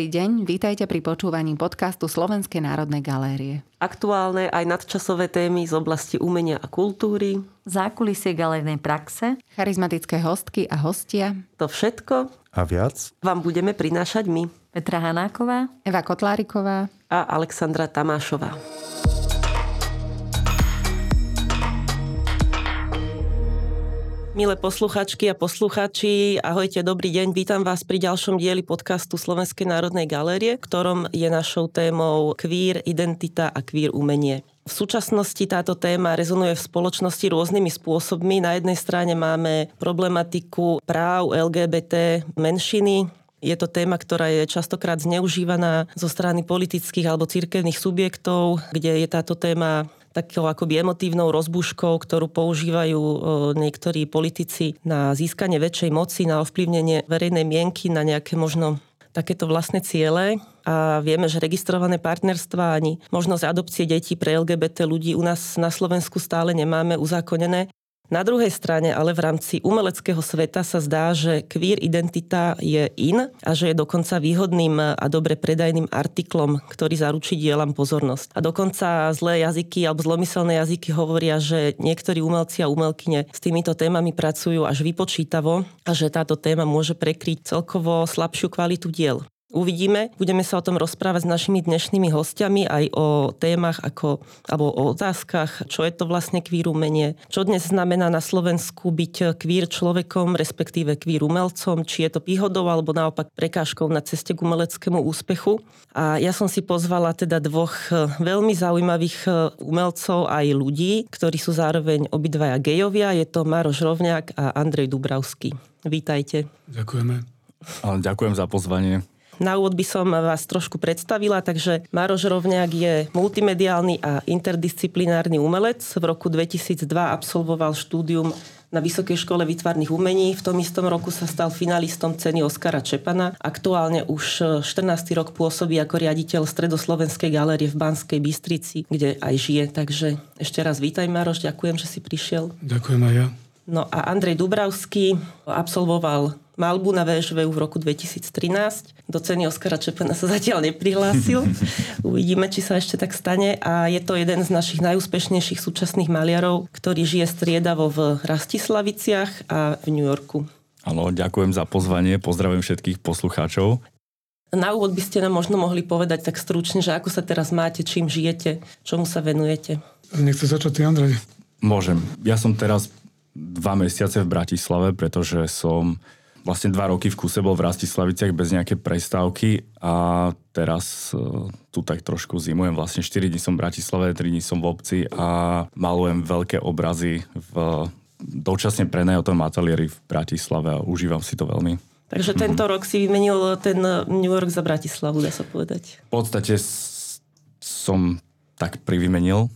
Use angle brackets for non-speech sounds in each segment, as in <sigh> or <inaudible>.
Dobrý deň, vítajte pri počúvaní podcastu Slovenskej národnej galérie. Aktuálne aj nadčasové témy z oblasti umenia a kultúry, zákulisie galernej praxe, charizmatické hostky a hostia. To všetko a viac vám budeme prinášať my. Petra Hanáková, Eva Kotláriková a Alexandra Tamášová. Milé posluchačky a posluchači, ahojte, dobrý deň. Vítam vás pri ďalšom dieli podcastu Slovenskej národnej galérie, ktorom je našou témou queer identita a queer umenie. V súčasnosti táto téma rezonuje v spoločnosti rôznymi spôsobmi. Na jednej strane máme problematiku práv LGBT menšiny, je to téma, ktorá je častokrát zneužívaná zo strany politických alebo cirkevných subjektov, kde je táto téma takou akoby emotívnou rozbuškou, ktorú používajú niektorí politici na získanie väčšej moci, na ovplyvnenie verejnej mienky, na nejaké možno takéto vlastné ciele a vieme, že registrované partnerstva ani možnosť adopcie detí pre LGBT ľudí u nás na Slovensku stále nemáme uzákonené. Na druhej strane ale v rámci umeleckého sveta sa zdá, že queer identita je in a že je dokonca výhodným a dobre predajným artiklom, ktorý zaručí dielam pozornosť. A dokonca zlé jazyky alebo zlomyselné jazyky hovoria, že niektorí umelci a umelkyne s týmito témami pracujú až vypočítavo a že táto téma môže prekryť celkovo slabšiu kvalitu diel. Uvidíme, budeme sa o tom rozprávať s našimi dnešnými hostiami aj o témach ako, alebo o otázkach, čo je to vlastne kvír umenie, čo dnes znamená na Slovensku byť kvír človekom, respektíve kvír umelcom, či je to výhodou alebo naopak prekážkou na ceste k umeleckému úspechu. A ja som si pozvala teda dvoch veľmi zaujímavých umelcov aj ľudí, ktorí sú zároveň obidvaja gejovia. Je to Maroš Rovňák a Andrej Dubravský. Vítajte. Ďakujeme. Ďakujem za pozvanie. Na úvod by som vás trošku predstavila, takže Maroš Rovňák je multimediálny a interdisciplinárny umelec. V roku 2002 absolvoval štúdium na Vysokej škole výtvarných umení. V tom istom roku sa stal finalistom ceny Oskara Čepana. Aktuálne už 14. rok pôsobí ako riaditeľ Stredoslovenskej galérie v Banskej Bystrici, kde aj žije. Takže ešte raz vítaj Maroš, ďakujem, že si prišiel. Ďakujem aj ja. No a Andrej Dubravský absolvoval malbu na VŠV v roku 2013. Do ceny Oskara Čepena sa zatiaľ neprihlásil. <laughs> Uvidíme, či sa ešte tak stane. A je to jeden z našich najúspešnejších súčasných maliarov, ktorý žije striedavo v Rastislaviciach a v New Yorku. Áno, ďakujem za pozvanie, pozdravujem všetkých poslucháčov. Na úvod by ste nám možno mohli povedať tak stručne, že ako sa teraz máte, čím žijete, čomu sa venujete. Nechce začať ty, Andrej? Môžem. Ja som teraz dva mesiace v Bratislave, pretože som vlastne dva roky v kuse bol v Rastislaviciach bez nejaké prestávky a teraz uh, tu tak trošku zimujem. Vlastne 4 dní som v Bratislave, 3 dní som v obci a malujem veľké obrazy v dočasne prenajatom ateliéri v Bratislave a užívam si to veľmi. Takže tento mm-hmm. rok si vymenil ten New York za Bratislavu, dá sa povedať. V podstate som tak privymenil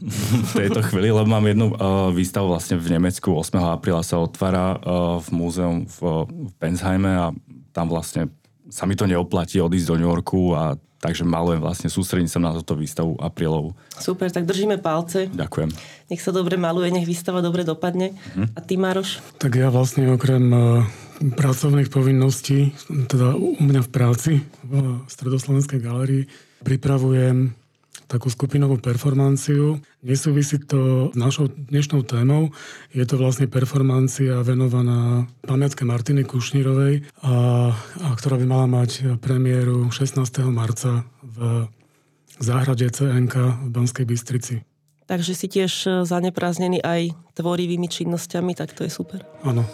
v tejto chvíli, lebo mám jednu uh, výstavu vlastne v Nemecku. 8. apríla sa otvára uh, v múzeum v, v Bensheime a tam vlastne sa mi to neoplatí odísť do New Yorku a takže malujem vlastne, sústredím sa na túto výstavu aprílovú. Super, tak držíme palce. Ďakujem. Nech sa dobre maluje, nech výstava dobre dopadne. Hm. A ty, Maroš? Tak ja vlastne okrem uh, pracovných povinností, teda u mňa v práci v Stredoslovenskej galérii, pripravujem takú skupinovú performanciu. Nesúvisí to s našou dnešnou témou. Je to vlastne performancia venovaná pamiatke Martiny Kušnírovej, a, a ktorá by mala mať premiéru 16. marca v záhrade CNK v Banskej Bystrici. Takže si tiež zaneprázdnený aj tvorivými činnosťami, tak to je super. Áno.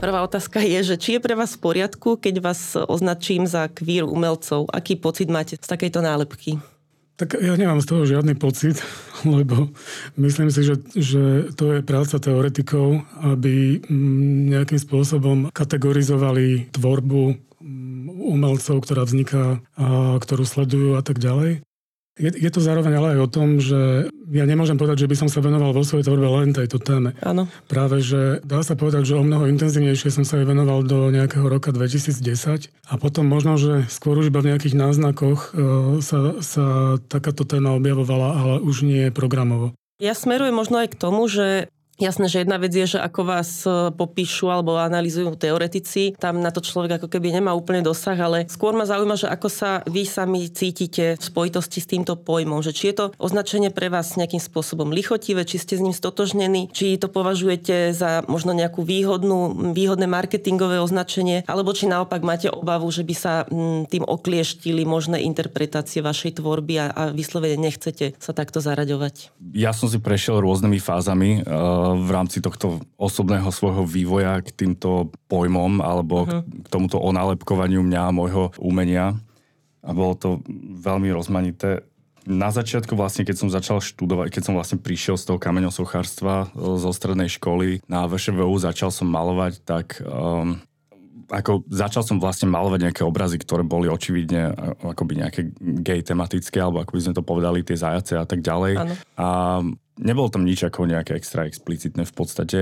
Prvá otázka je, že či je pre vás v poriadku, keď vás označím za queer umelcov? Aký pocit máte z takejto nálepky? Tak ja nemám z toho žiadny pocit, <laughs> lebo myslím si, že, že to je práca teoretikov, aby mm, nejakým spôsobom kategorizovali tvorbu mm, umelcov, ktorá vzniká, a ktorú sledujú a tak ďalej. Je, je to zároveň ale aj o tom, že ja nemôžem povedať, že by som sa venoval vo svojej tvorbe len tejto téme. Áno. Práve, že dá sa povedať, že o mnoho intenzívnejšie som sa aj venoval do nejakého roka 2010 a potom možno, že skôr už iba v nejakých náznakoch e, sa, sa takáto téma objavovala, ale už nie programovo. Ja smerujem možno aj k tomu, že Jasné, že jedna vec je, že ako vás e, popíšu alebo analýzujú teoretici, tam na to človek ako keby nemá úplne dosah, ale skôr ma zaujíma, že ako sa vy sami cítite v spojitosti s týmto pojmom, že či je to označenie pre vás nejakým spôsobom lichotivé, či ste s ním stotožnení, či to považujete za možno nejakú výhodnú, výhodné marketingové označenie, alebo či naopak máte obavu, že by sa mm, tým oklieštili možné interpretácie vašej tvorby a, a vyslovene nechcete sa takto zaraďovať. Ja som si prešiel rôznymi fázami. V rámci tohto osobného svojho vývoja k týmto pojmom alebo uh-huh. k tomuto onálepkovaniu mňa a môjho umenia. A bolo to veľmi rozmanité. Na začiatku vlastne, keď som začal študovať, keď som vlastne prišiel z toho kameňosochárstva e, zo strednej školy na VŠVU, začal som malovať, tak um, ako začal som vlastne malovať nejaké obrazy, ktoré boli očividne akoby nejaké gay tematické, alebo ako by sme to povedali, tie zajace a tak ďalej. Ano. A Nebolo tam nič ako nejaké extra explicitné v podstate,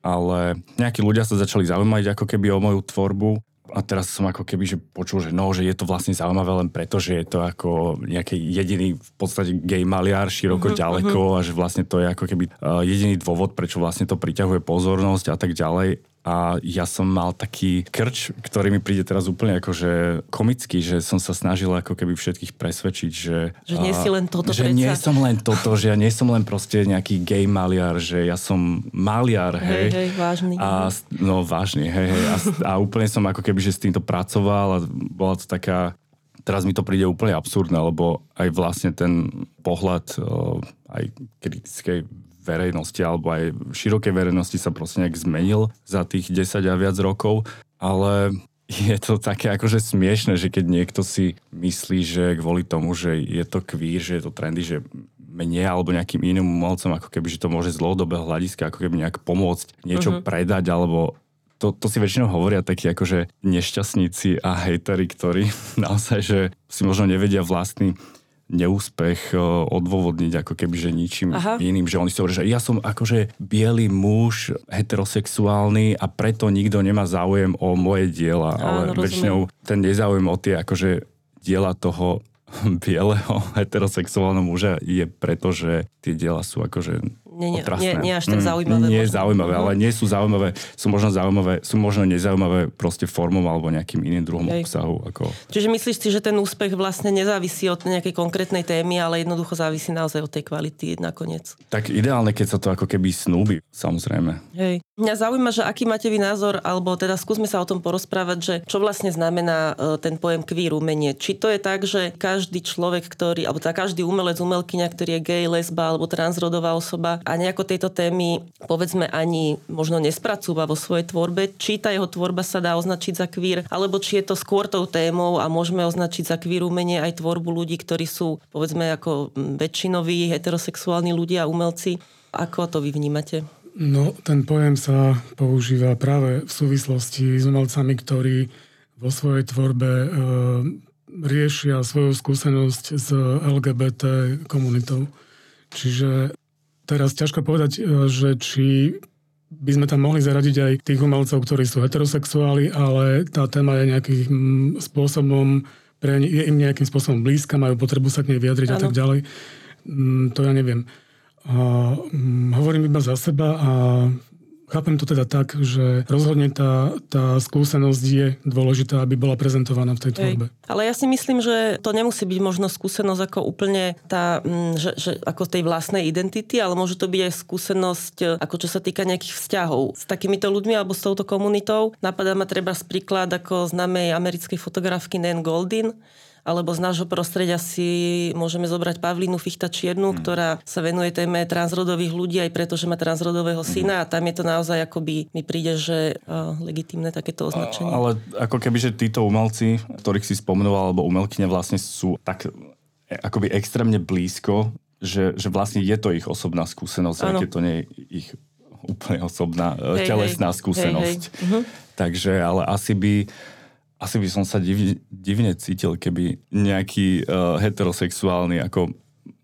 ale nejakí ľudia sa začali zaujímať ako keby o moju tvorbu a teraz som ako keby že počul, že no, že je to vlastne zaujímavé len preto, že je to ako nejaký jediný v podstate gay maliar široko uh-huh, ďaleko uh-huh. a že vlastne to je ako keby uh, jediný dôvod, prečo vlastne to priťahuje pozornosť a tak ďalej a ja som mal taký krč, ktorý mi príde teraz úplne akože komický, že som sa snažil ako keby všetkých presvedčiť, že... Že nie si len toto Že predsa. nie som len toto, že ja nie som len proste nejaký gay maliar, že ja som maliar, hej. Hej, hej, vážny. A, no vážny, hej, hej. A, a úplne som ako keby, že s týmto pracoval a bola to taká teraz mi to príde úplne absurdné, lebo aj vlastne ten pohľad aj kritickej verejnosti alebo aj širokej verejnosti sa proste nejak zmenil za tých 10 a viac rokov, ale je to také akože smiešne, že keď niekto si myslí, že kvôli tomu, že je to queer, že je to trendy, že mne alebo nejakým iným umelcom, ako keby, že to môže z dlhodobého hľadiska ako keby nejak pomôcť niečo uh-huh. predať, alebo to, to si väčšinou hovoria takí akože nešťastníci a hejteri, ktorí <laughs> naozaj, že si možno nevedia vlastný neúspech e, odôvodniť ako keby, že ničím Aha. iným, že oni si hovoria, že ja som akože biely muž, heterosexuálny a preto nikto nemá záujem o moje diela, Áno, ale rozumiem. väčšinou ten nezáujem o tie akože diela toho <laughs> bieleho heterosexuálneho muža je preto, že tie diela sú akože nie, nie, nie, nie až tak mm, zaujímavé. Mm, nie je zaujímavé, ale nie sú zaujímavé, sú možno zaujímavé, sú možno nezaujímavé proste formou alebo nejakým iným druhom Hej. obsahu. Ako... Čiže myslíš si, že ten úspech vlastne nezávisí od nejakej konkrétnej témy, ale jednoducho závisí naozaj od tej kvality nakoniec? Tak ideálne, keď sa to ako keby snúbi, samozrejme. Hej. Mňa zaujíma, že aký máte vy názor, alebo teda skúsme sa o tom porozprávať, že čo vlastne znamená e, ten pojem queer umenie. Či to je tak, že každý človek, ktorý, alebo teda každý umelec, umelkyňa, ktorý je gay, lesba alebo transrodová osoba a nejako tieto témy povedzme ani možno nespracúva vo svojej tvorbe, či tá jeho tvorba sa dá označiť za queer, alebo či je to skôr tou témou a môžeme označiť za queer umenie aj tvorbu ľudí, ktorí sú povedzme ako väčšinoví heterosexuálni ľudia, umelci. Ako to vy vnímate? No, ten pojem sa používa práve v súvislosti s umelcami, ktorí vo svojej tvorbe e, riešia svoju skúsenosť s LGBT komunitou. Čiže teraz ťažko povedať, e, že či by sme tam mohli zaradiť aj tých umelcov, ktorí sú heterosexuáli, ale tá téma je nejakým spôsobom, pre, je im nejakým spôsobom blízka, majú potrebu sa k nej vyjadriť ano. a tak ďalej. To ja neviem. A, hm, hovorím iba za seba a chápem to teda tak, že rozhodne tá, tá skúsenosť je dôležitá, aby bola prezentovaná v tej tvorbe. Hej. Ale ja si myslím, že to nemusí byť možno skúsenosť ako úplne tá, hm, že, že ako tej vlastnej identity, ale môže to byť aj skúsenosť, ako čo sa týka nejakých vzťahov s takýmito ľuďmi alebo s touto komunitou. Napadá ma treba z príklad ako známej americkej fotografky Nan Goldin, alebo z nášho prostredia si môžeme zobrať Pavlínu Fichta Čiernu, mm. ktorá sa venuje téme transrodových ľudí aj preto, že má transrodového mm. syna a tam je to naozaj akoby mi príde, že uh, legitimné takéto označenie. Ale ako keby, že títo umelci, ktorých si spomenoval, alebo umelkyne vlastne sú tak e, akoby extrémne blízko, že, že vlastne je to ich osobná skúsenosť, aj keď to nie je ich úplne osobná, e, hej, telesná hej, skúsenosť. Hej, hej. Uh-huh. Takže, ale asi by asi by som sa divne, divne cítil, keby nejaký uh, heterosexuálny ako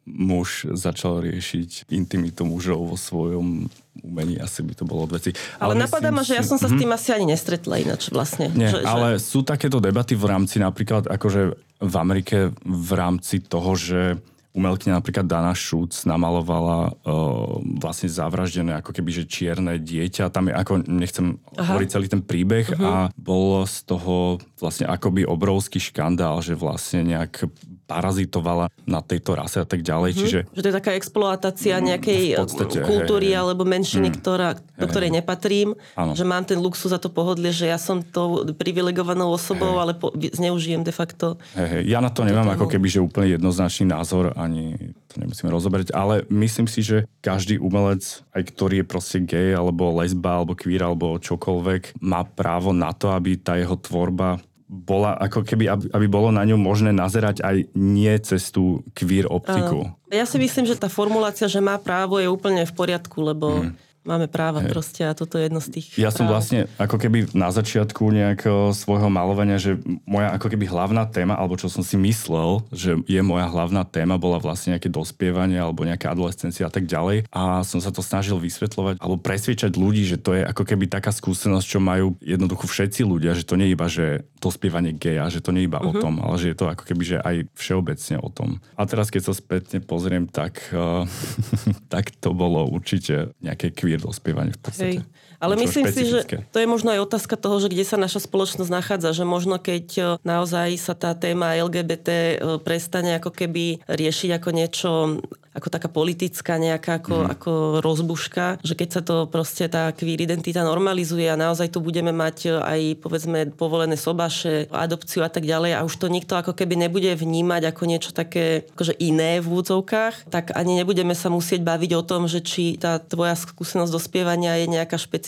muž začal riešiť intimitu mužov vo svojom umení, asi by to bolo veci. Ale, ale napadá ma, že ja som sa s tým mm-hmm. asi ani nestretla ináč vlastne. Nie, že, ale že... sú takéto debaty v rámci napríklad akože v Amerike v rámci toho, že umelkyňa napríklad Dana Šúc namalovala uh, vlastne zavraždené ako keby, že čierne dieťa. Tam je ako, nechcem Aha. hovoriť celý ten príbeh uh-huh. a bol z toho vlastne akoby obrovský škandál, že vlastne nejak parazitovala na tejto rase a tak ďalej. Mm-hmm. Čiže... Že to je taká exploatácia mm, nejakej podstate, kultúry hej, hej. alebo menšiny, mm, ktorá, do ktorej hej. nepatrím. Ano. Že mám ten luxus za to pohodlie, že ja som tou privilegovanou osobou, hej. ale po, zneužijem de facto. Hej, hej. Ja na to nemám ako keby, že úplne jednoznačný názor, ani to nemusíme rozoberať, ale myslím si, že každý umelec, aj ktorý je proste gay, alebo lesba, alebo queer, alebo čokoľvek, má právo na to, aby tá jeho tvorba bola ako keby, aby, aby bolo na ňu možné nazerať aj nie cez tú queer optiku. Ja si myslím, že tá formulácia, že má právo, je úplne v poriadku, lebo mm máme práva hey. proste a toto je jedno z tých Ja práv. som vlastne ako keby na začiatku nejakého svojho malovania, že moja ako keby hlavná téma, alebo čo som si myslel, že je moja hlavná téma, bola vlastne nejaké dospievanie alebo nejaká adolescencia a tak ďalej. A som sa to snažil vysvetľovať alebo presviečať ľudí, že to je ako keby taká skúsenosť, čo majú jednoducho všetci ľudia, že to nie je iba, že dospievanie geja, že to nie je iba uh-huh. o mhm. tom, ale že je to ako keby, že aj všeobecne o tom. A teraz, keď sa spätne pozriem, tak, uh, <laughs> tak to bolo určite nejaké queer dospievanie v podstate. Hej. Ale myslím si, že to je možno aj otázka toho, že kde sa naša spoločnosť nachádza, že možno keď e, naozaj sa tá téma LGBT e, prestane ako keby riešiť ako niečo ako taká politická nejaká ako, mm. ako rozbuška, že keď sa to proste tá queer identita normalizuje a naozaj tu budeme mať e, aj povedzme povolené sobaše, adopciu a tak ďalej a už to nikto ako keby nebude vnímať ako niečo také akože iné v úvodzovkách, tak ani nebudeme sa musieť baviť o tom, že či tá tvoja skúsenosť dospievania je nejaká špecifická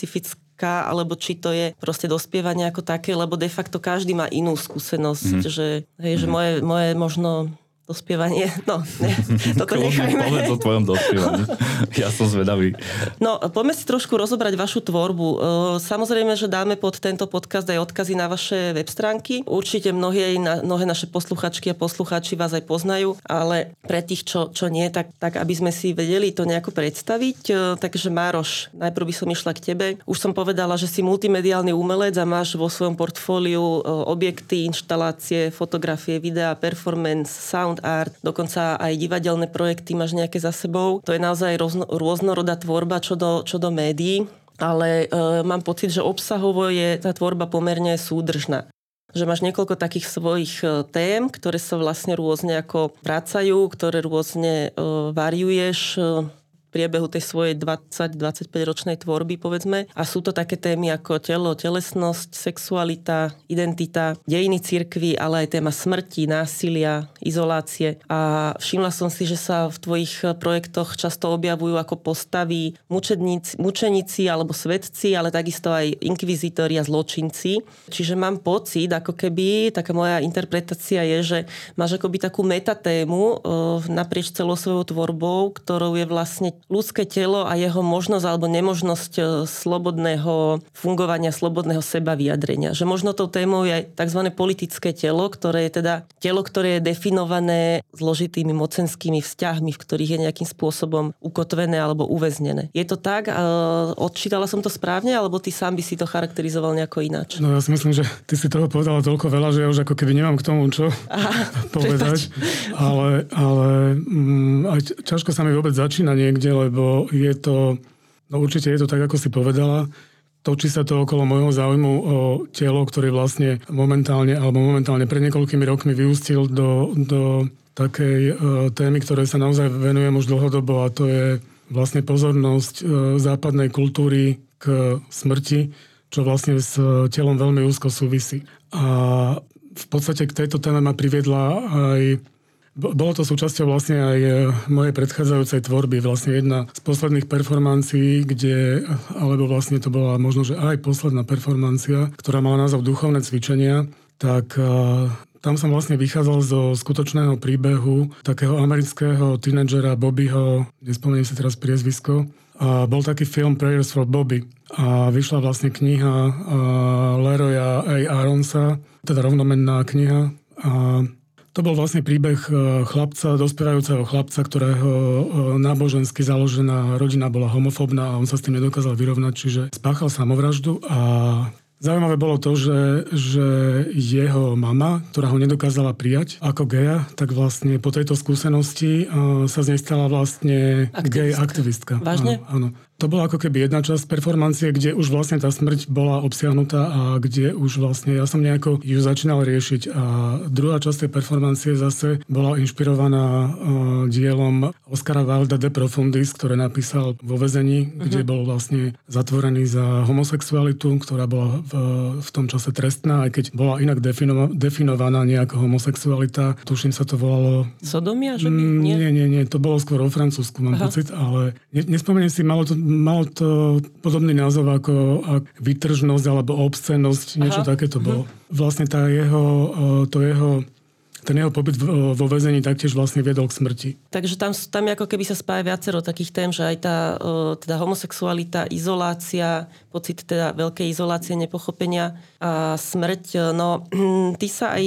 alebo či to je proste dospievanie ako také, lebo de facto každý má inú skúsenosť, mm. že, hej, mm. že mhm. moje, moje možno dospievanie. No, ne, <laughs> toto nechajme. Povedz o tvojom dospievaní. <laughs> Ja som zvedavý. No, poďme si trošku rozobrať vašu tvorbu. E, samozrejme, že dáme pod tento podcast aj odkazy na vaše web stránky. Určite mnohé, mnohé naše posluchačky a poslucháči vás aj poznajú, ale pre tých, čo, čo nie, tak, tak aby sme si vedeli to nejako predstaviť. E, takže Mároš, najprv by som išla k tebe. Už som povedala, že si multimediálny umelec a máš vo svojom portfóliu e, objekty, inštalácie, fotografie, videá, performance, sound sound art, dokonca aj divadelné projekty máš nejaké za sebou. To je naozaj rôzno, rôznorodá tvorba čo do, čo do médií ale e, mám pocit, že obsahovo je tá tvorba pomerne súdržná že máš niekoľko takých svojich e, tém, ktoré sa vlastne rôzne ako vracajú, ktoré rôzne e, variuješ, e, priebehu tej svojej 20-25 ročnej tvorby, povedzme. A sú to také témy ako telo, telesnosť, sexualita, identita, dejiny cirkvy, ale aj téma smrti, násilia, izolácie. A všimla som si, že sa v tvojich projektoch často objavujú ako postavy mučeníci, mučeníci alebo svetci, ale takisto aj inkvizitori a zločinci. Čiže mám pocit, ako keby, taká moja interpretácia je, že máš akoby takú metatému e, naprieč celou svojou tvorbou, ktorou je vlastne ľudské telo a jeho možnosť alebo nemožnosť e, slobodného fungovania, slobodného seba vyjadrenia. Že možno tou témou je tzv. politické telo, ktoré je teda telo, ktoré je definované zložitými mocenskými vzťahmi, v ktorých je nejakým spôsobom ukotvené alebo uväznené. Je to tak? Odčítala som to správne, alebo ty sám by si to charakterizoval nejako ináč? No ja si myslím, že ty si toho povedala toľko veľa, že ja už ako keby nemám k tomu čo Aha, <laughs> povedať. Ale, ale mm, aj ťažko sa mi vôbec začína niekde lebo je to, no určite je to tak, ako si povedala, točí sa to okolo môjho záujmu o telo, ktoré vlastne momentálne, alebo momentálne pred niekoľkými rokmi vyústil do, do takej e, témy, ktoré sa naozaj venujem už dlhodobo a to je vlastne pozornosť e, západnej kultúry k smrti, čo vlastne s telom veľmi úzko súvisí. A v podstate k tejto téme ma priviedla aj bolo to súčasťou vlastne aj e, mojej predchádzajúcej tvorby. Vlastne jedna z posledných performancií, kde, alebo vlastne to bola možno, že aj posledná performancia, ktorá mala názov Duchovné cvičenia, tak e, tam som vlastne vychádzal zo skutočného príbehu takého amerického tínedžera Bobbyho, nespomeniem si teraz priezvisko, a bol taký film Prayers for Bobby a vyšla vlastne kniha Leroya A. Aronsa, teda rovnomenná kniha a to bol vlastne príbeh e, chlapca, dospievajúceho chlapca, ktorého e, nábožensky založená rodina bola homofóbna a on sa s tým nedokázal vyrovnať, čiže spáchal samovraždu a Zaujímavé bolo to, že, že jeho mama, ktorá ho nedokázala prijať ako geja, tak vlastne po tejto skúsenosti uh, sa z nej stala vlastne Aktivistka. gej aktivistka. Vážne? Áno, áno. To bola ako keby jedna časť performancie, kde už vlastne tá smrť bola obsiahnutá a kde už vlastne ja som nejako ju začínal riešiť. A druhá časť tej performancie zase bola inšpirovaná uh, dielom Oscara Wilda De Profundis, ktoré napísal vo vezení, uh-huh. kde bol vlastne zatvorený za homosexualitu, ktorá bola v, v tom čase trestná, aj keď bola inak definova, definovaná nejako homosexualita. Tuším sa to volalo... Sodomia, že by? Mm, Nie? Nie, nie, nie, to bolo skôr o Francúzsku, mám Aha. pocit, ale ne, nespomeniem si, malo to, malo to podobný názov ako, ako vytržnosť alebo obscenosť, niečo Aha. také to bolo. Vlastne tá jeho, eh, to jeho, ten jeho pobyt v- vo väzení taktiež vlastne viedol k smrti. Takže tam, tam ako keby sa spája viacero takých tém, že aj tá e, teda homosexualita, izolácia, pocit teda veľkej izolácie, nepochopenia a smrť. E, No, <clears throat> ty sa aj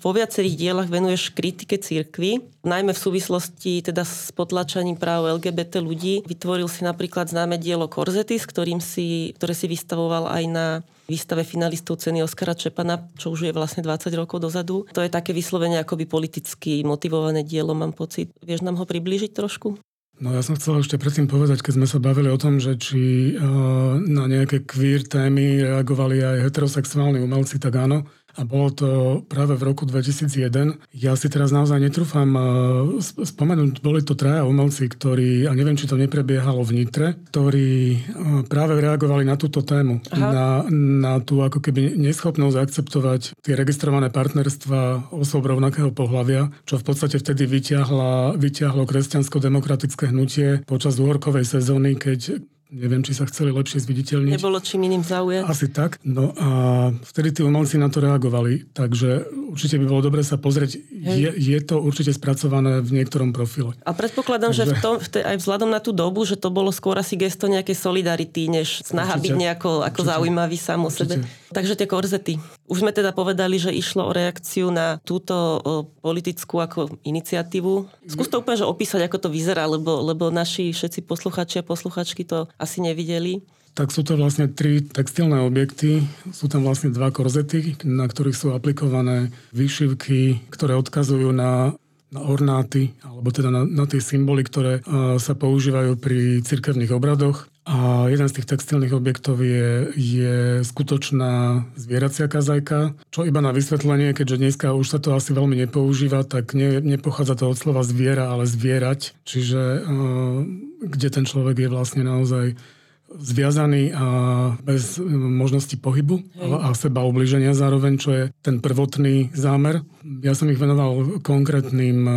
vo viacerých dielach venuješ kritike církvy, najmä v súvislosti teda s potlačaním práv LGBT ľudí. Vytvoril si napríklad známe dielo Korzety, s ktorým si, ktoré si vystavoval aj na výstave finalistov ceny Oskara Čepana, čo už je vlastne 20 rokov dozadu. To je také vyslovene akoby politicky motivované dielo, mám pocit. Vieš nám ho priblížiť trošku? No ja som chcel ešte predtým povedať, keď sme sa bavili o tom, že či uh, na nejaké queer témy reagovali aj heterosexuálni umelci, tak áno. A bolo to práve v roku 2001. Ja si teraz naozaj netrúfam sp- spomenúť, boli to traja umelci, ktorí, a neviem, či to neprebiehalo v Nitre, ktorí uh, práve reagovali na túto tému. Na, na tú ako keby neschopnosť akceptovať tie registrované partnerstva osôb rovnakého pohľavia, čo v podstate vtedy vyťahla, vyťahlo kresťansko-demokratické hnutie počas uhorkovej sezóny, keď neviem, či sa chceli lepšie zviditeľniť. Nebolo čím iným zaujať. Asi tak. No a vtedy tí umelci na to reagovali, takže určite by bolo dobre sa pozrieť. Je, je to určite spracované v niektorom profile. A predpokladám, že v tom, v te, aj vzhľadom na tú dobu, že to bolo skôr asi gesto nejakej solidarity, než snaha Určite. byť nejako ako Určite. zaujímavý sám o sebe. Takže tie korzety. Už sme teda povedali, že išlo o reakciu na túto o, politickú ako iniciatívu. Skús to úplne že opísať, ako to vyzerá, lebo, lebo naši všetci posluchači a posluchačky to asi nevideli. Tak sú to vlastne tri textilné objekty. Sú tam vlastne dva korzety, na ktorých sú aplikované výšivky, ktoré odkazujú na na ornáty, alebo teda na, na tie symboly, ktoré uh, sa používajú pri cirkevných obradoch. A jeden z tých textilných objektov je, je skutočná zvieracia kazajka, čo iba na vysvetlenie, keďže dneska už sa to asi veľmi nepoužíva, tak ne, nepochádza to od slova zviera, ale zvierať. Čiže uh, kde ten človek je vlastne naozaj zviazaný a bez e, možnosti pohybu a, a seba ubliženia zároveň, čo je ten prvotný zámer. Ja som ich venoval konkrétnym e,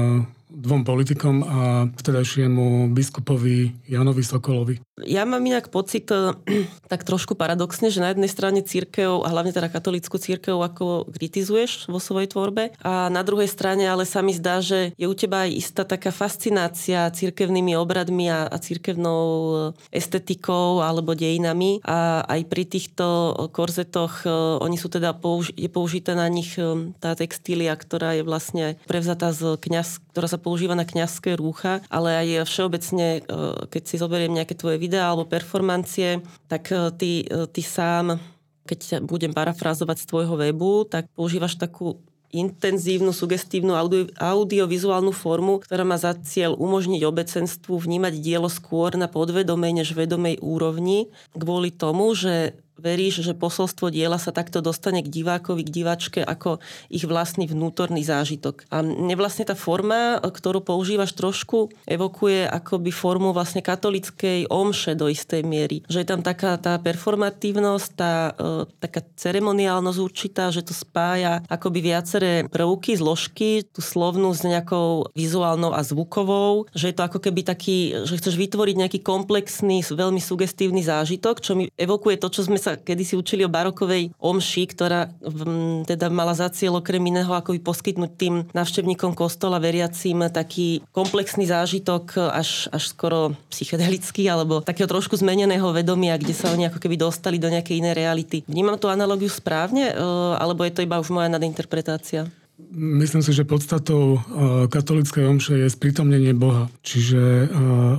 dvom politikom a vtedajšiemu biskupovi Janovi Sokolovi. Ja mám inak pocit eh, <clears throat> tak trošku paradoxne, že na jednej strane církev, a hlavne teda katolickú církev, ako kritizuješ vo svojej tvorbe, a na druhej strane ale sa mi zdá, že je u teba aj istá taká fascinácia církevnými obradmi a, a církevnou eh, estetikou alebo dejinami. A aj pri týchto korzetoch, eh, oni sú teda, použi- je použité na nich tá textília, ktorá je vlastne prevzatá z kňaz, ktorá sa používa na kňazské rúcha, ale aj všeobecne, keď si zoberiem nejaké tvoje videá alebo performancie, tak eh, ty, eh, ty sám, keď budem parafrázovať z tvojho webu, tak používaš takú intenzívnu, sugestívnu audio, audiovizuálnu formu, ktorá má za cieľ umožniť obecenstvu vnímať dielo skôr na podvedomej než vedomej úrovni, kvôli tomu, že veríš, že posolstvo diela sa takto dostane k divákovi, k diváčke ako ich vlastný vnútorný zážitok. A mne vlastne tá forma, ktorú používaš trošku, evokuje akoby formu vlastne katolickej omše do istej miery. Že je tam taká tá performatívnosť, tá e, taká ceremoniálnosť určitá, že to spája akoby viaceré prvky, zložky, tú slovnú s nejakou vizuálnou a zvukovou, že je to ako keby taký, že chceš vytvoriť nejaký komplexný, veľmi sugestívny zážitok, čo mi evokuje to, čo sme sa kedysi učili o barokovej omši, ktorá v, teda mala za cieľ okrem iného ako poskytnúť tým návštevníkom kostola veriacím taký komplexný zážitok až, až skoro psychedelický alebo takého trošku zmeneného vedomia, kde sa oni ako keby dostali do nejakej inej reality. Vnímam tú analogiu správne, e, alebo je to iba už moja nadinterpretácia? Myslím si, že podstatou katolíckej omše je sprítomnenie Boha. Čiže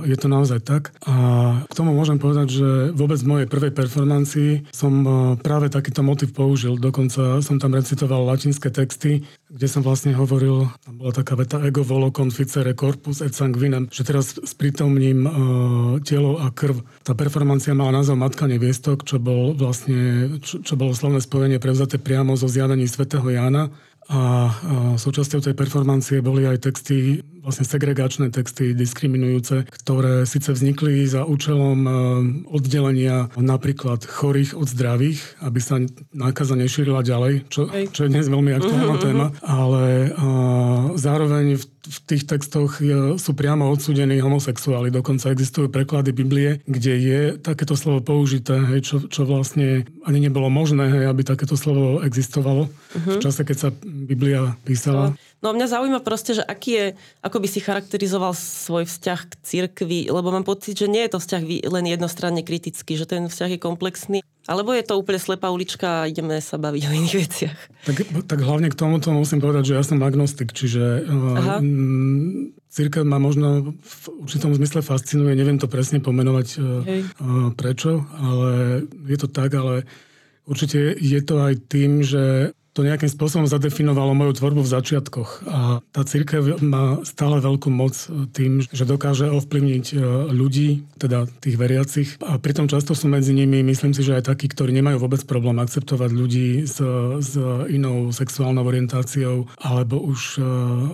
je to naozaj tak. A k tomu môžem povedať, že vôbec v mojej prvej performancii som práve takýto motiv použil. Dokonca som tam recitoval latinské texty, kde som vlastne hovoril, tam bola taká veta ego volo conficere corpus et sanguinem, že teraz sprítomním telo a krv. Tá performancia mala názov Matka neviestok, čo, bol vlastne, čo, čo bolo slovné spojenie prevzaté priamo zo zjavení svätého Jána a súčasťou tej performancie boli aj texty, vlastne segregačné texty, diskriminujúce, ktoré síce vznikli za účelom e, oddelenia napríklad chorých od zdravých, aby sa nákaza nešírila ďalej, čo, čo je dnes veľmi aktuálna uh-huh, téma, ale zároveň v v tých textoch sú priamo odsudení homosexuáli. Dokonca existujú preklady Biblie, kde je takéto slovo použité, hej, čo, čo vlastne ani nebolo možné, hej, aby takéto slovo existovalo uh-huh. v čase, keď sa Biblia písala. No mňa zaujíma proste, že aký je, ako by si charakterizoval svoj vzťah k cirkvi, lebo mám pocit, že nie je to vzťah len jednostranne kritický, že ten vzťah je komplexný. Alebo je to úplne slepá ulička a ideme sa baviť o iných veciach? Tak, tak hlavne k tomuto musím povedať, že ja som agnostik, čiže Aha. Uh, církev ma možno v určitom zmysle fascinuje, neviem to presne pomenovať uh, prečo, ale je to tak, ale určite je to aj tým, že to nejakým spôsobom zadefinovalo moju tvorbu v začiatkoch. A tá církev má stále veľkú moc tým, že dokáže ovplyvniť e, ľudí, teda tých veriacich. A pritom často sú medzi nimi, myslím si, že aj takí, ktorí nemajú vôbec problém akceptovať ľudí s, s inou sexuálnou orientáciou alebo už e,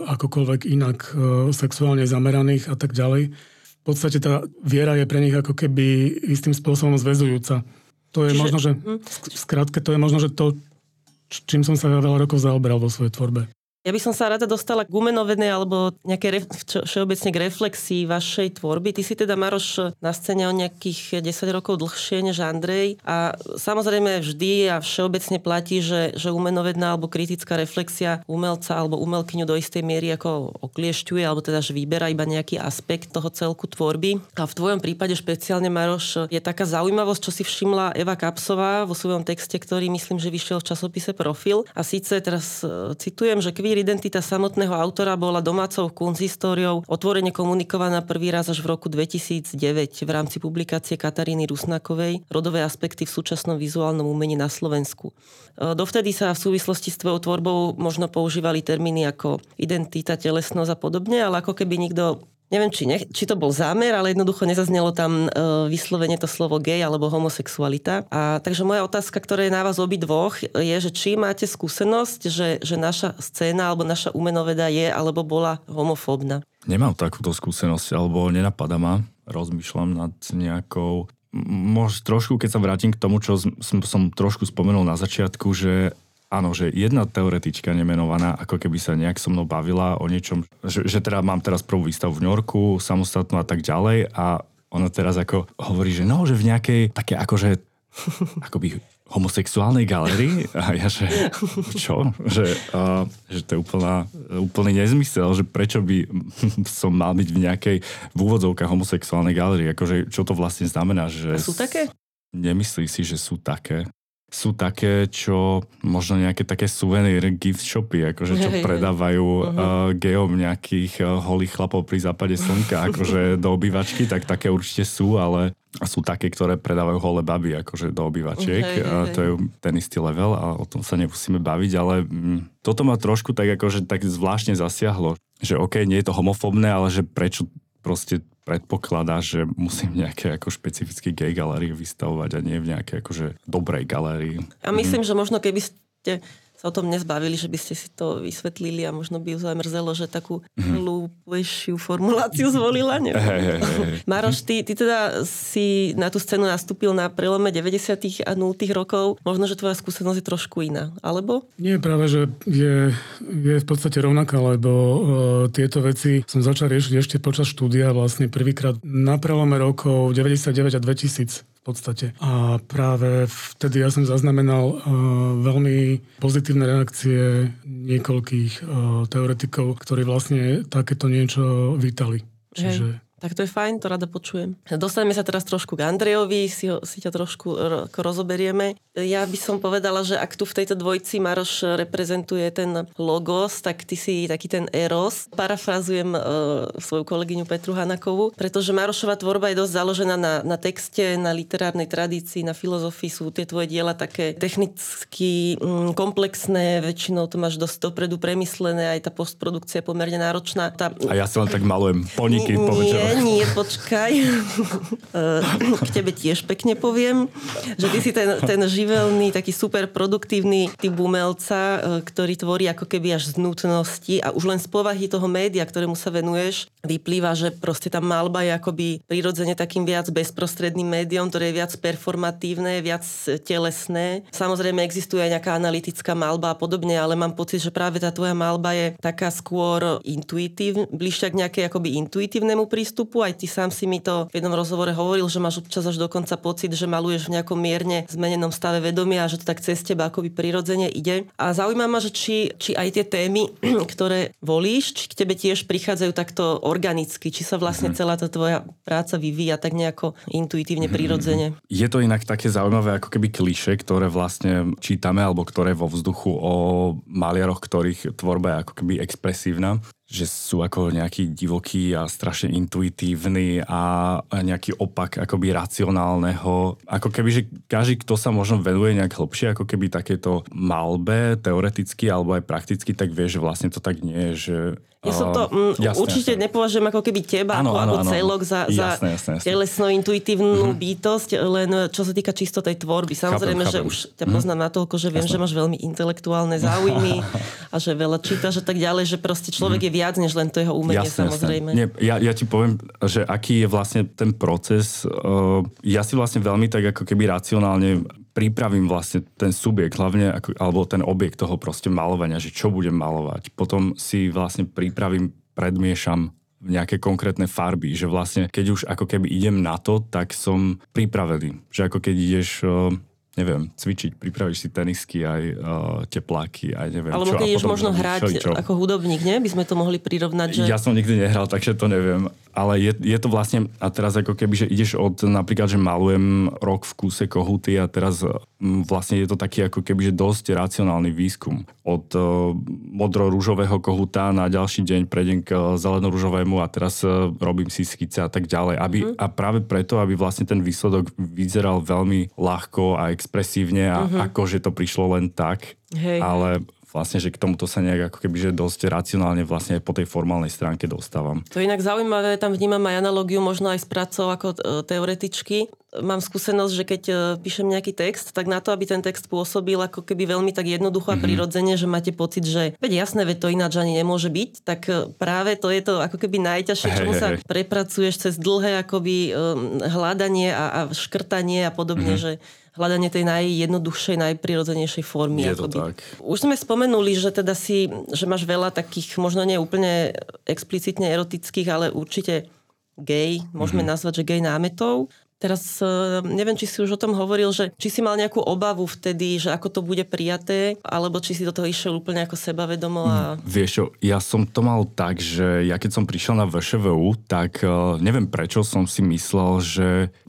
akokoľvek inak e, sexuálne zameraných a tak ďalej. V podstate tá viera je pre nich ako keby istým spôsobom zväzujúca. To je Čiže... možno, že, skrátke, to je možno, že to, čím som sa veľa rokov zaoberal vo svojej tvorbe. Ja by som sa rada dostala k umenovednej alebo nejaké všeobecne k reflexii vašej tvorby. Ty si teda, Maroš, na scéne o nejakých 10 rokov dlhšie než Andrej a samozrejme vždy a všeobecne platí, že, že umenovedná alebo kritická reflexia umelca alebo umelkyňu do istej miery ako okliešťuje alebo teda, že vyberá iba nejaký aspekt toho celku tvorby. A v tvojom prípade špeciálne, Maroš, je taká zaujímavosť, čo si všimla Eva Kapsová vo svojom texte, ktorý myslím, že vyšiel v časopise Profil. A síce teraz e, citujem, že queer identita samotného autora bola domácou kunzistóriou otvorene komunikovaná prvý raz až v roku 2009 v rámci publikácie Kataríny Rusnakovej Rodové aspekty v súčasnom vizuálnom umení na Slovensku. E, dovtedy sa v súvislosti s tvojou tvorbou možno používali termíny ako identita, telesnosť a podobne, ale ako keby nikto neviem, či, ne, či to bol zámer, ale jednoducho nezaznelo tam e, vyslovene to slovo gay alebo homosexualita. A takže moja otázka, ktorá je na vás obidvoch, je, že či máte skúsenosť, že, že naša scéna alebo naša umenoveda je alebo bola homofóbna. Nemám takúto skúsenosť, alebo nenapadá ma. Rozmýšľam nad nejakou možno trošku, keď sa vrátim k tomu, čo som, som trošku spomenul na začiatku, že áno, že jedna teoretička nemenovaná, ako keby sa nejak so mnou bavila o niečom, že, že teda mám teraz prvú výstavu v New Yorku, samostatnú a tak ďalej a ona teraz ako hovorí, že no, že v nejakej také akože akoby homosexuálnej galérii a ja, že čo? Že, uh, že to je úplná, úplný nezmysel, že prečo by som mal byť v nejakej v úvodzovkách homosexuálnej galérii, akože čo to vlastne znamená? Že a sú také? Nemyslí si, že sú také sú také, čo možno nejaké také suvenír gift shopy, akože čo predávajú uh, geom nejakých uh, holých chlapov pri západe slnka, <laughs> akože do obývačky, tak také určite sú, ale sú také, ktoré predávajú holé baby akože do obývačiek. Uh, uh, to je ten istý level a o tom sa nemusíme baviť, ale mm, toto ma trošku tak akože tak zvláštne zasiahlo, že OK, nie je to homofobné, ale že prečo proste predpokladá, že musím nejaké ako špecifické gay galérie vystavovať a nie v nejakej akože dobrej galérii. A myslím, mm. že možno keby ste sa o tom nezbavili, že by ste si to vysvetlili a možno by ju aj mrzelo, že takú mm-hmm. hlúpejšiu formuláciu zvolila. Hey, hey, hey. Maroš, ty, ty teda si na tú scénu nastúpil na prelome 90. a 0. rokov. Možno, že tvoja skúsenosť je trošku iná, alebo? Nie, práve, že je, je v podstate rovnaká, lebo uh, tieto veci som začal riešiť ešte počas štúdia vlastne prvýkrát na prelome rokov 99 a 2000 v podstate. A práve vtedy ja som zaznamenal uh, veľmi pozitívne reakcie niekoľkých uh, teoretikov, ktorí vlastne takéto niečo vítali. Čiže... Hej. Tak to je fajn, to rada počujem. Dostaneme sa teraz trošku k Andrejovi, si, ho, si ťa trošku ro, rozoberieme. Ja by som povedala, že ak tu v tejto dvojci Maroš reprezentuje ten logos, tak ty si taký ten eros. Parafrazujem uh, svoju kolegyňu Petru Hanakovu, pretože Marošova tvorba je dosť založená na, na texte, na literárnej tradícii, na filozofii. Sú tie tvoje diela také technicky mm, komplexné, väčšinou to máš dosť dopredu premyslené, aj tá postprodukcia je pomerne náročná. Tá... A ja si len tak malujem poniky po Nie, počkaj. K tebe tiež pekne poviem, že ty si ten, ten živelný, taký super produktívny typ umelca, e, ktorý tvorí ako keby až z nutnosti a už len z povahy toho média, ktorému sa venuješ, vyplýva, že proste tá malba je akoby prirodzene takým viac bezprostredným médium, ktoré je viac performatívne, viac telesné. Samozrejme existuje aj nejaká analytická malba a podobne, ale mám pocit, že práve tá tvoja malba je taká skôr intuitív, bližšia k nejakej akoby intuitívnemu prístupu. Aj ty sám si mi to v jednom rozhovore hovoril, že máš občas až dokonca pocit, že maluješ v nejakom mierne zmenenom stave vedomia, že to tak cez teba akoby prirodzene ide. A zaujíma ma, že či, či aj tie témy, <clears throat> ktoré volíš, či k tebe tiež prichádzajú takto organicky, či sa vlastne mhm. celá tá tvoja práca vyvíja tak nejako intuitívne, mhm. prirodzene. Je to inak také zaujímavé ako keby kliše, ktoré vlastne čítame alebo ktoré vo vzduchu o maliaroch, ktorých tvorba je ako keby expresívna že sú ako nejaký divoký a strašne intuitívny a nejaký opak akoby racionálneho. Ako keby, že každý, kto sa možno venuje nejak hlbšie, ako keby takéto malbe, teoreticky alebo aj prakticky, tak vie, že vlastne to tak nie je, že ja som to mm, jasné, určite jasné. nepovažujem ako keby teba, ano, ako, ano, ako celok za, jasné, jasné, jasné. telesno intuitívnu mm-hmm. bytosť, len čo sa týka čisto tej tvorby. Samozrejme, chápem, že chápem. už ťa poznám mm-hmm. natoľko, že viem, jasné. že máš veľmi intelektuálne záujmy <laughs> a že veľa čítaš a tak ďalej, že proste človek mm-hmm. je viac než len to jeho umenie, jasné, samozrejme. Jasné. Nie, ja, ja ti poviem, že aký je vlastne ten proces. Uh, ja si vlastne veľmi tak ako keby racionálne pripravím vlastne ten subjekt, hlavne ako, alebo ten objekt toho proste malovania, že čo budem malovať. Potom si vlastne pripravím, predmiešam nejaké konkrétne farby, že vlastne keď už ako keby idem na to, tak som pripravený. Že ako keď ideš neviem, cvičiť, pripravíš si tenisky, aj uh, tepláky, aj neviem Alebo čo. keď ideš možno hrať čo. ako hudobník, nie? By sme to mohli prirovnať, že... Ja som nikdy nehral, takže to neviem. Ale je, je to vlastne, a teraz ako keby, že ideš od napríklad, že malujem rok v kúse kohuty a teraz m, vlastne je to taký ako keby, že dosť racionálny výskum. Od uh, modro-rúžového kohuta na ďalší deň prejdem k uh, zeleno-rúžovému a teraz uh, robím si skice a tak ďalej. Aby, mm. A práve preto, aby vlastne ten výsledok vyzeral veľmi ľahko a expresívne a uh-huh. ako, že to prišlo len tak. Hej. Ale vlastne, že k tomuto sa nejak ako keby, že dosť racionálne vlastne aj po tej formálnej stránke dostávam. To je inak zaujímavé, tam vnímam aj analogiu možno aj s pracou ako e, teoretičky. Mám skúsenosť, že keď e, píšem nejaký text, tak na to, aby ten text pôsobil ako keby veľmi tak jednoducho a mm-hmm. prirodzene, že máte pocit, že veď jasné, veď to ináč ani nemôže byť, tak e, práve to je to ako keby najťažšie, hey, čomu hey, sa hey. prepracuješ cez dlhé akoby um, hľadanie a, a škrtanie a podobne, mm-hmm. že hľadanie tej najjednoduchšej, najprirodzenejšej formy. Je to akoby. tak. Už sme spomenuli, že teda si, že máš veľa takých, možno nie úplne explicitne erotických, ale určite gay, môžeme mm-hmm. nazvať, že gay námetov. Teraz e, neviem, či si už o tom hovoril, že či si mal nejakú obavu vtedy, že ako to bude prijaté, alebo či si do toho išiel úplne ako sebavedomo. A... Mm, vieš čo, ja som to mal tak, že ja keď som prišiel na VŠVU, tak uh, neviem prečo som si myslel, že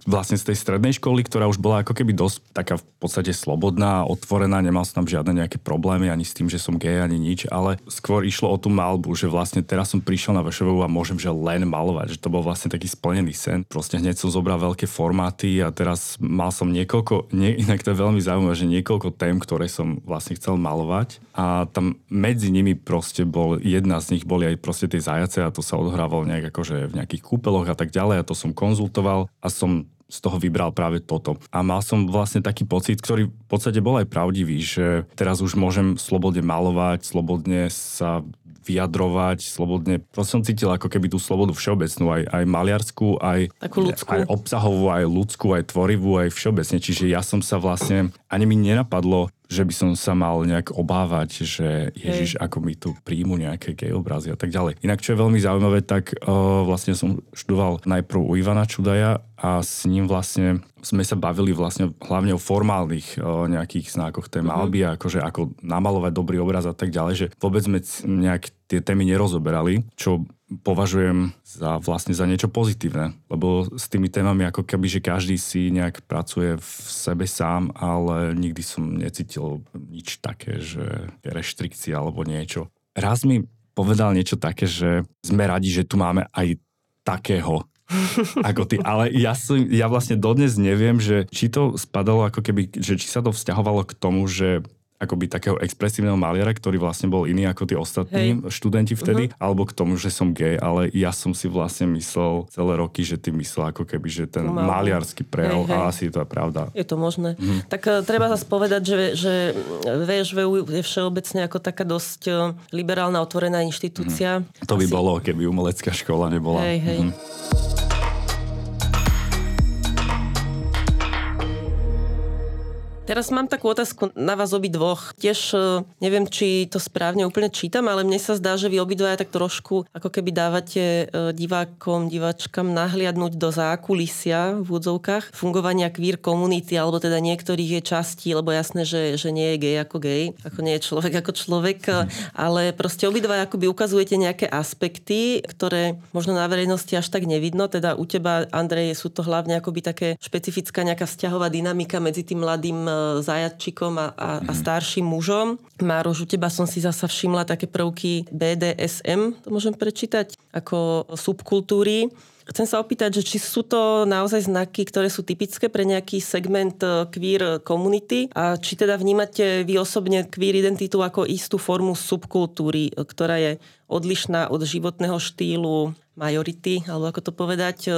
vlastne z tej strednej školy, ktorá už bola ako keby dosť taká v podstate slobodná, otvorená, nemal som tam žiadne nejaké problémy ani s tým, že som gay, ani nič, ale skôr išlo o tú malbu, že vlastne teraz som prišiel na VŠVU a môžem že len malovať, že to bol vlastne taký splnený sen. Proste hneď som zobral veľké formáty a teraz mal som niekoľko, nie, inak to je veľmi zaujímavé, že niekoľko tém, ktoré som vlastne chcel malovať a tam medzi nimi proste bol, jedna z nich boli aj proste tie zajace a to sa odhrávalo nejak akože v nejakých kúpeloch a tak ďalej a to som konzultoval a som z toho vybral práve toto. A mal som vlastne taký pocit, ktorý v podstate bol aj pravdivý, že teraz už môžem slobodne malovať, slobodne sa vyjadrovať, slobodne. Proste som cítil ako keby tú slobodu všeobecnú, aj, aj maliarskú, aj, aj obsahovú, aj ľudskú, aj tvorivú, aj všeobecne. Čiže ja som sa vlastne, ani mi nenapadlo že by som sa mal nejak obávať, že Ježiš, ako mi tu príjmu nejaké gay obrazy a tak ďalej. Inak, čo je veľmi zaujímavé, tak uh, vlastne som študoval najprv u Ivana Čudaja a s ním vlastne sme sa bavili vlastne hlavne o formálnych nejakých znakoch tej mhm. malby, mm-hmm. akože ako namalovať dobrý obraz a tak ďalej, že vôbec sme nejak tie témy nerozoberali, čo považujem za vlastne za niečo pozitívne, lebo s tými témami ako keby, že každý si nejak pracuje v sebe sám, ale nikdy som necítil nič také, že reštrikcia alebo niečo. Raz mi povedal niečo také, že sme radi, že tu máme aj takého <laughs> ako ty. Ale ja, som, ja vlastne dodnes neviem, že či to spadalo ako keby, že či sa to vzťahovalo k tomu, že akoby takého expresívneho maliara, ktorý vlastne bol iný ako tí ostatní Hej. študenti vtedy, uh-huh. alebo k tomu, že som gay, ale ja som si vlastne myslel celé roky, že ty myslel ako keby, že ten no, maliarský prejav hej, hej. a asi je to pravda. Je to možné. Uh-huh. Tak uh, treba zase povedať, že, že VŠVU je všeobecne ako taká dosť uh, liberálna, otvorená inštitúcia. Uh-huh. To by asi... bolo, keby umelecká škola nebola. Hej, hej. Uh-huh. Teraz mám takú otázku na vás obi dvoch. Tiež e, neviem, či to správne úplne čítam, ale mne sa zdá, že vy obidvaja tak trošku ako keby dávate e, divákom, diváčkam nahliadnúť do zákulisia v údzovkách fungovania queer komunity, alebo teda niektorých je častí, lebo jasné, že, že nie je gay ako gay, ako nie je človek ako človek, e, ale proste obidvaja akoby ukazujete nejaké aspekty, ktoré možno na verejnosti až tak nevidno. Teda u teba, Andrej, sú to hlavne akoby také špecifická nejaká vzťahová dynamika medzi tým mladým zajačikom a, a, a starším mužom. Mároš, u teba som si zasa všimla také prvky BDSM, to môžem prečítať, ako subkultúry. Chcem sa opýtať, že či sú to naozaj znaky, ktoré sú typické pre nejaký segment e, queer community a či teda vnímate vy osobne queer identitu ako istú formu subkultúry, e, ktorá je odlišná od životného štýlu majority, alebo ako to povedať, e,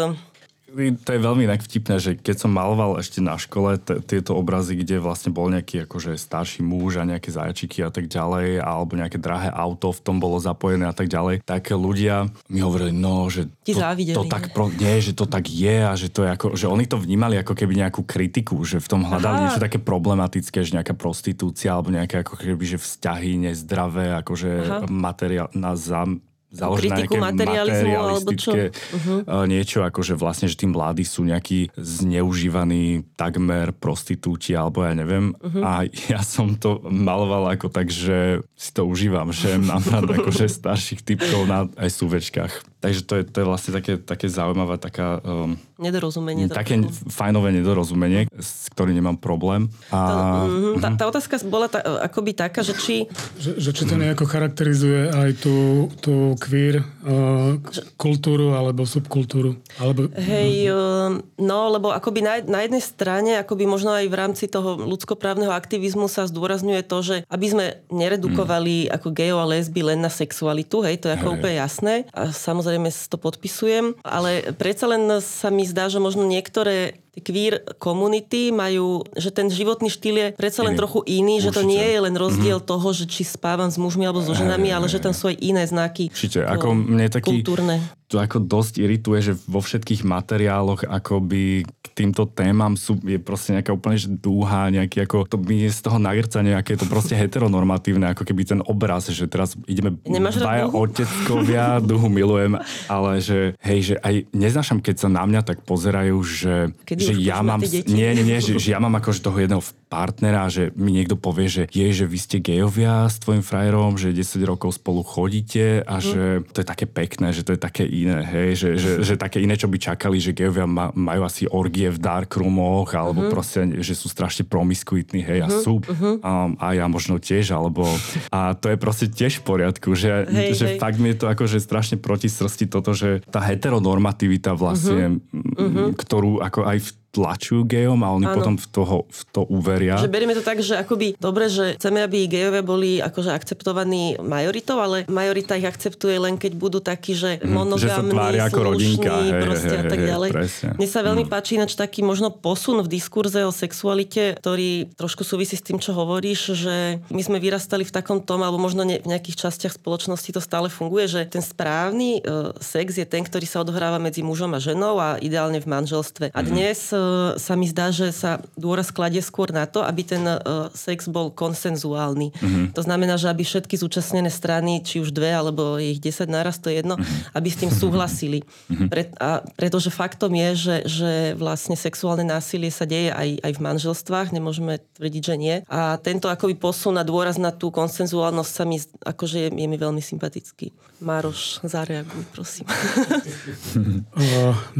to je veľmi inak vtipné, že keď som maloval ešte na škole t- tieto obrazy, kde vlastne bol nejaký akože starší muž a nejaké zajačiky a tak ďalej, alebo nejaké drahé auto v tom bolo zapojené a tak ďalej, tak ľudia mi hovorili, no, že to, to tak pro, nie, že to tak je a že to je ako, že oni to vnímali ako keby nejakú kritiku, že v tom hľadali Aha. niečo také problematické, že nejaká prostitúcia alebo nejaké ako keby, že vzťahy nezdravé, akože materiál na zam, založené kritiku materializmu alebo čo? Uh-huh. niečo ako, že vlastne, že tí mladí sú nejakí zneužívaní takmer prostitúti alebo ja neviem. Uh-huh. A ja som to maloval ako tak, že si to užívam, že mám rád akože <laughs> starších typkov na aj súvečkách. Takže to je, to je vlastne také, také zaujímavé, taká... Um, nedorozumenie. Také trochu. fajnové nedorozumenie, s ktorým nemám problém. A, tá, mm, tá, tá otázka bola tá, akoby taká, že či... Že, že či to nejako charakterizuje aj tú, tú queer uh, kultúru alebo subkultúru. Alebo... Hej, uh, no, lebo akoby na, na jednej strane, akoby možno aj v rámci toho ľudskoprávneho aktivizmu sa zdôrazňuje to, že aby sme neredukovali mm. ako gejov a lesby len na sexualitu, hej, to je ako hej. úplne jasné. A samozrejme to podpisujem, ale predsa len sa mi zdá, že možno niektoré queer komunity majú, že ten životný štýl je predsa len iný. trochu iný, Určite. že to nie je len rozdiel mm-hmm. toho, že či spávam s mužmi alebo so ženami, hey, ale že tam sú aj iné znaky. Určite, ako mne taký, kultúrne to ako dosť irituje, že vo všetkých materiáloch akoby k týmto témam sú, je proste nejaká úplne že dúha, nejaký ako, to mi je z toho nagrca nejaké to proste heteronormatívne, ako keby ten obraz, že teraz ideme Nemáš dvaja oteckovia, <laughs> duhu milujem, ale že hej, že aj neznášam, keď sa na mňa tak pozerajú, že, že ja mám, nie, nie, nie, že, že ja mám akože toho jedného partnera, že mi niekto povie, že je, že vy ste gejovia s tvojim frajerom, že 10 rokov spolu chodíte a mm. že to je také pekné, že to je také iné, hej, že, že, že také iné, čo by čakali, že geovia ma, majú asi orgie v darkroomoch, alebo uh-huh. proste, že sú strašne promiskuitní, hej, uh-huh. a mhm, sú, uh-huh. um, a ja možno tiež, alebo, a to je proste tiež v poriadku, že, hej, že hej. fakt mi je to akože strašne proti srsti toto, že tá heteronormativita vlastne, uh-huh. ktorú ako aj v tlačujú gejom a oni ano. potom v, toho, v to uveria. Že berieme to tak, že akoby dobre, že chceme, aby gejovia boli akože akceptovaní majoritou, ale majorita ich akceptuje len keď budú takí, že mm, monogamní, že ako rodinka, hej, proste hej, a tak ďalej. Presne. Mne sa veľmi mm. páči ináč taký možno posun v diskurze o sexualite, ktorý trošku súvisí s tým, čo hovoríš, že my sme vyrastali v takom tom, alebo možno ne, v nejakých častiach spoločnosti to stále funguje, že ten správny uh, sex je ten, ktorý sa odohráva medzi mužom a ženou a ideálne v manželstve. A mhm. dnes uh, sa mi zdá, že sa dôraz kladie skôr na to, aby ten uh, sex bol konsenzuálny. Mm-hmm. To znamená, že aby všetky zúčastnené strany, či už dve, alebo ich 10 naraz, to je jedno, mm-hmm. aby s tým súhlasili. Mm-hmm. Pre, a pretože faktom je, že, že vlastne sexuálne násilie sa deje aj, aj v manželstvách, nemôžeme tvrdiť, že nie. A tento akoby posun a dôraz na tú konsenzuálnosť sa mi, akože je, je mi veľmi sympatický. Mároš, zareaguj, prosím.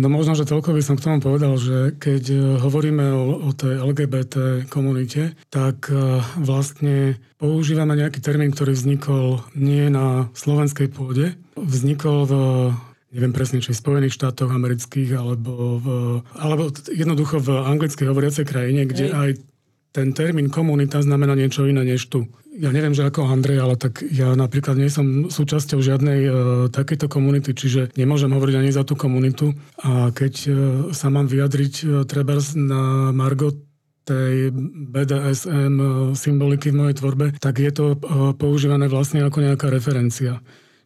no možno, že toľko by som k tomu povedal, že keď e, hovoríme o, o tej LGBT komunite, tak e, vlastne používame nejaký termín, ktorý vznikol nie na slovenskej pôde, vznikol v neviem presne, či v Spojených štátoch amerických, alebo, v, alebo jednoducho v anglickej hovoriacej krajine, kde Hej. aj ten termín komunita znamená niečo iné než tu ja neviem, že ako Andrej, ale tak ja napríklad nie som súčasťou žiadnej uh, takejto komunity, čiže nemôžem hovoriť ani za tú komunitu. A keď uh, sa mám vyjadriť uh, treba na Margot tej BDSM symboliky v mojej tvorbe, tak je to používané vlastne ako nejaká referencia.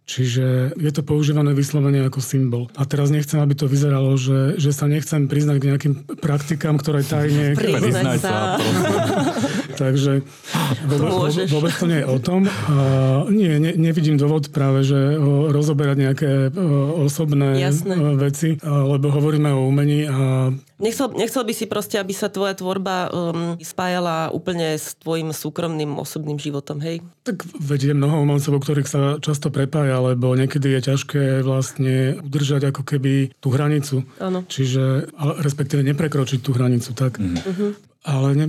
Čiže je to používané vyslovene ako symbol. A teraz nechcem, aby to vyzeralo, že, že sa nechcem priznať k nejakým praktikám, ktoré tajne... Priznať sa. <laughs> Takže vôbec, vôbec, vôbec to nie je o tom. A nie, ne, nevidím dôvod práve, že rozoberať nejaké osobné Jasné. veci, lebo hovoríme o umení a Nechcel, nechcel by si proste, aby sa tvoja tvorba um, spájala úplne s tvojim súkromným osobným životom, hej? Tak vedie mnoho umelcov, ktorých sa často prepája, lebo niekedy je ťažké vlastne udržať ako keby tú hranicu. Áno. Čiže, ale respektíve neprekročiť tú hranicu, tak. Mm-hmm ale ne,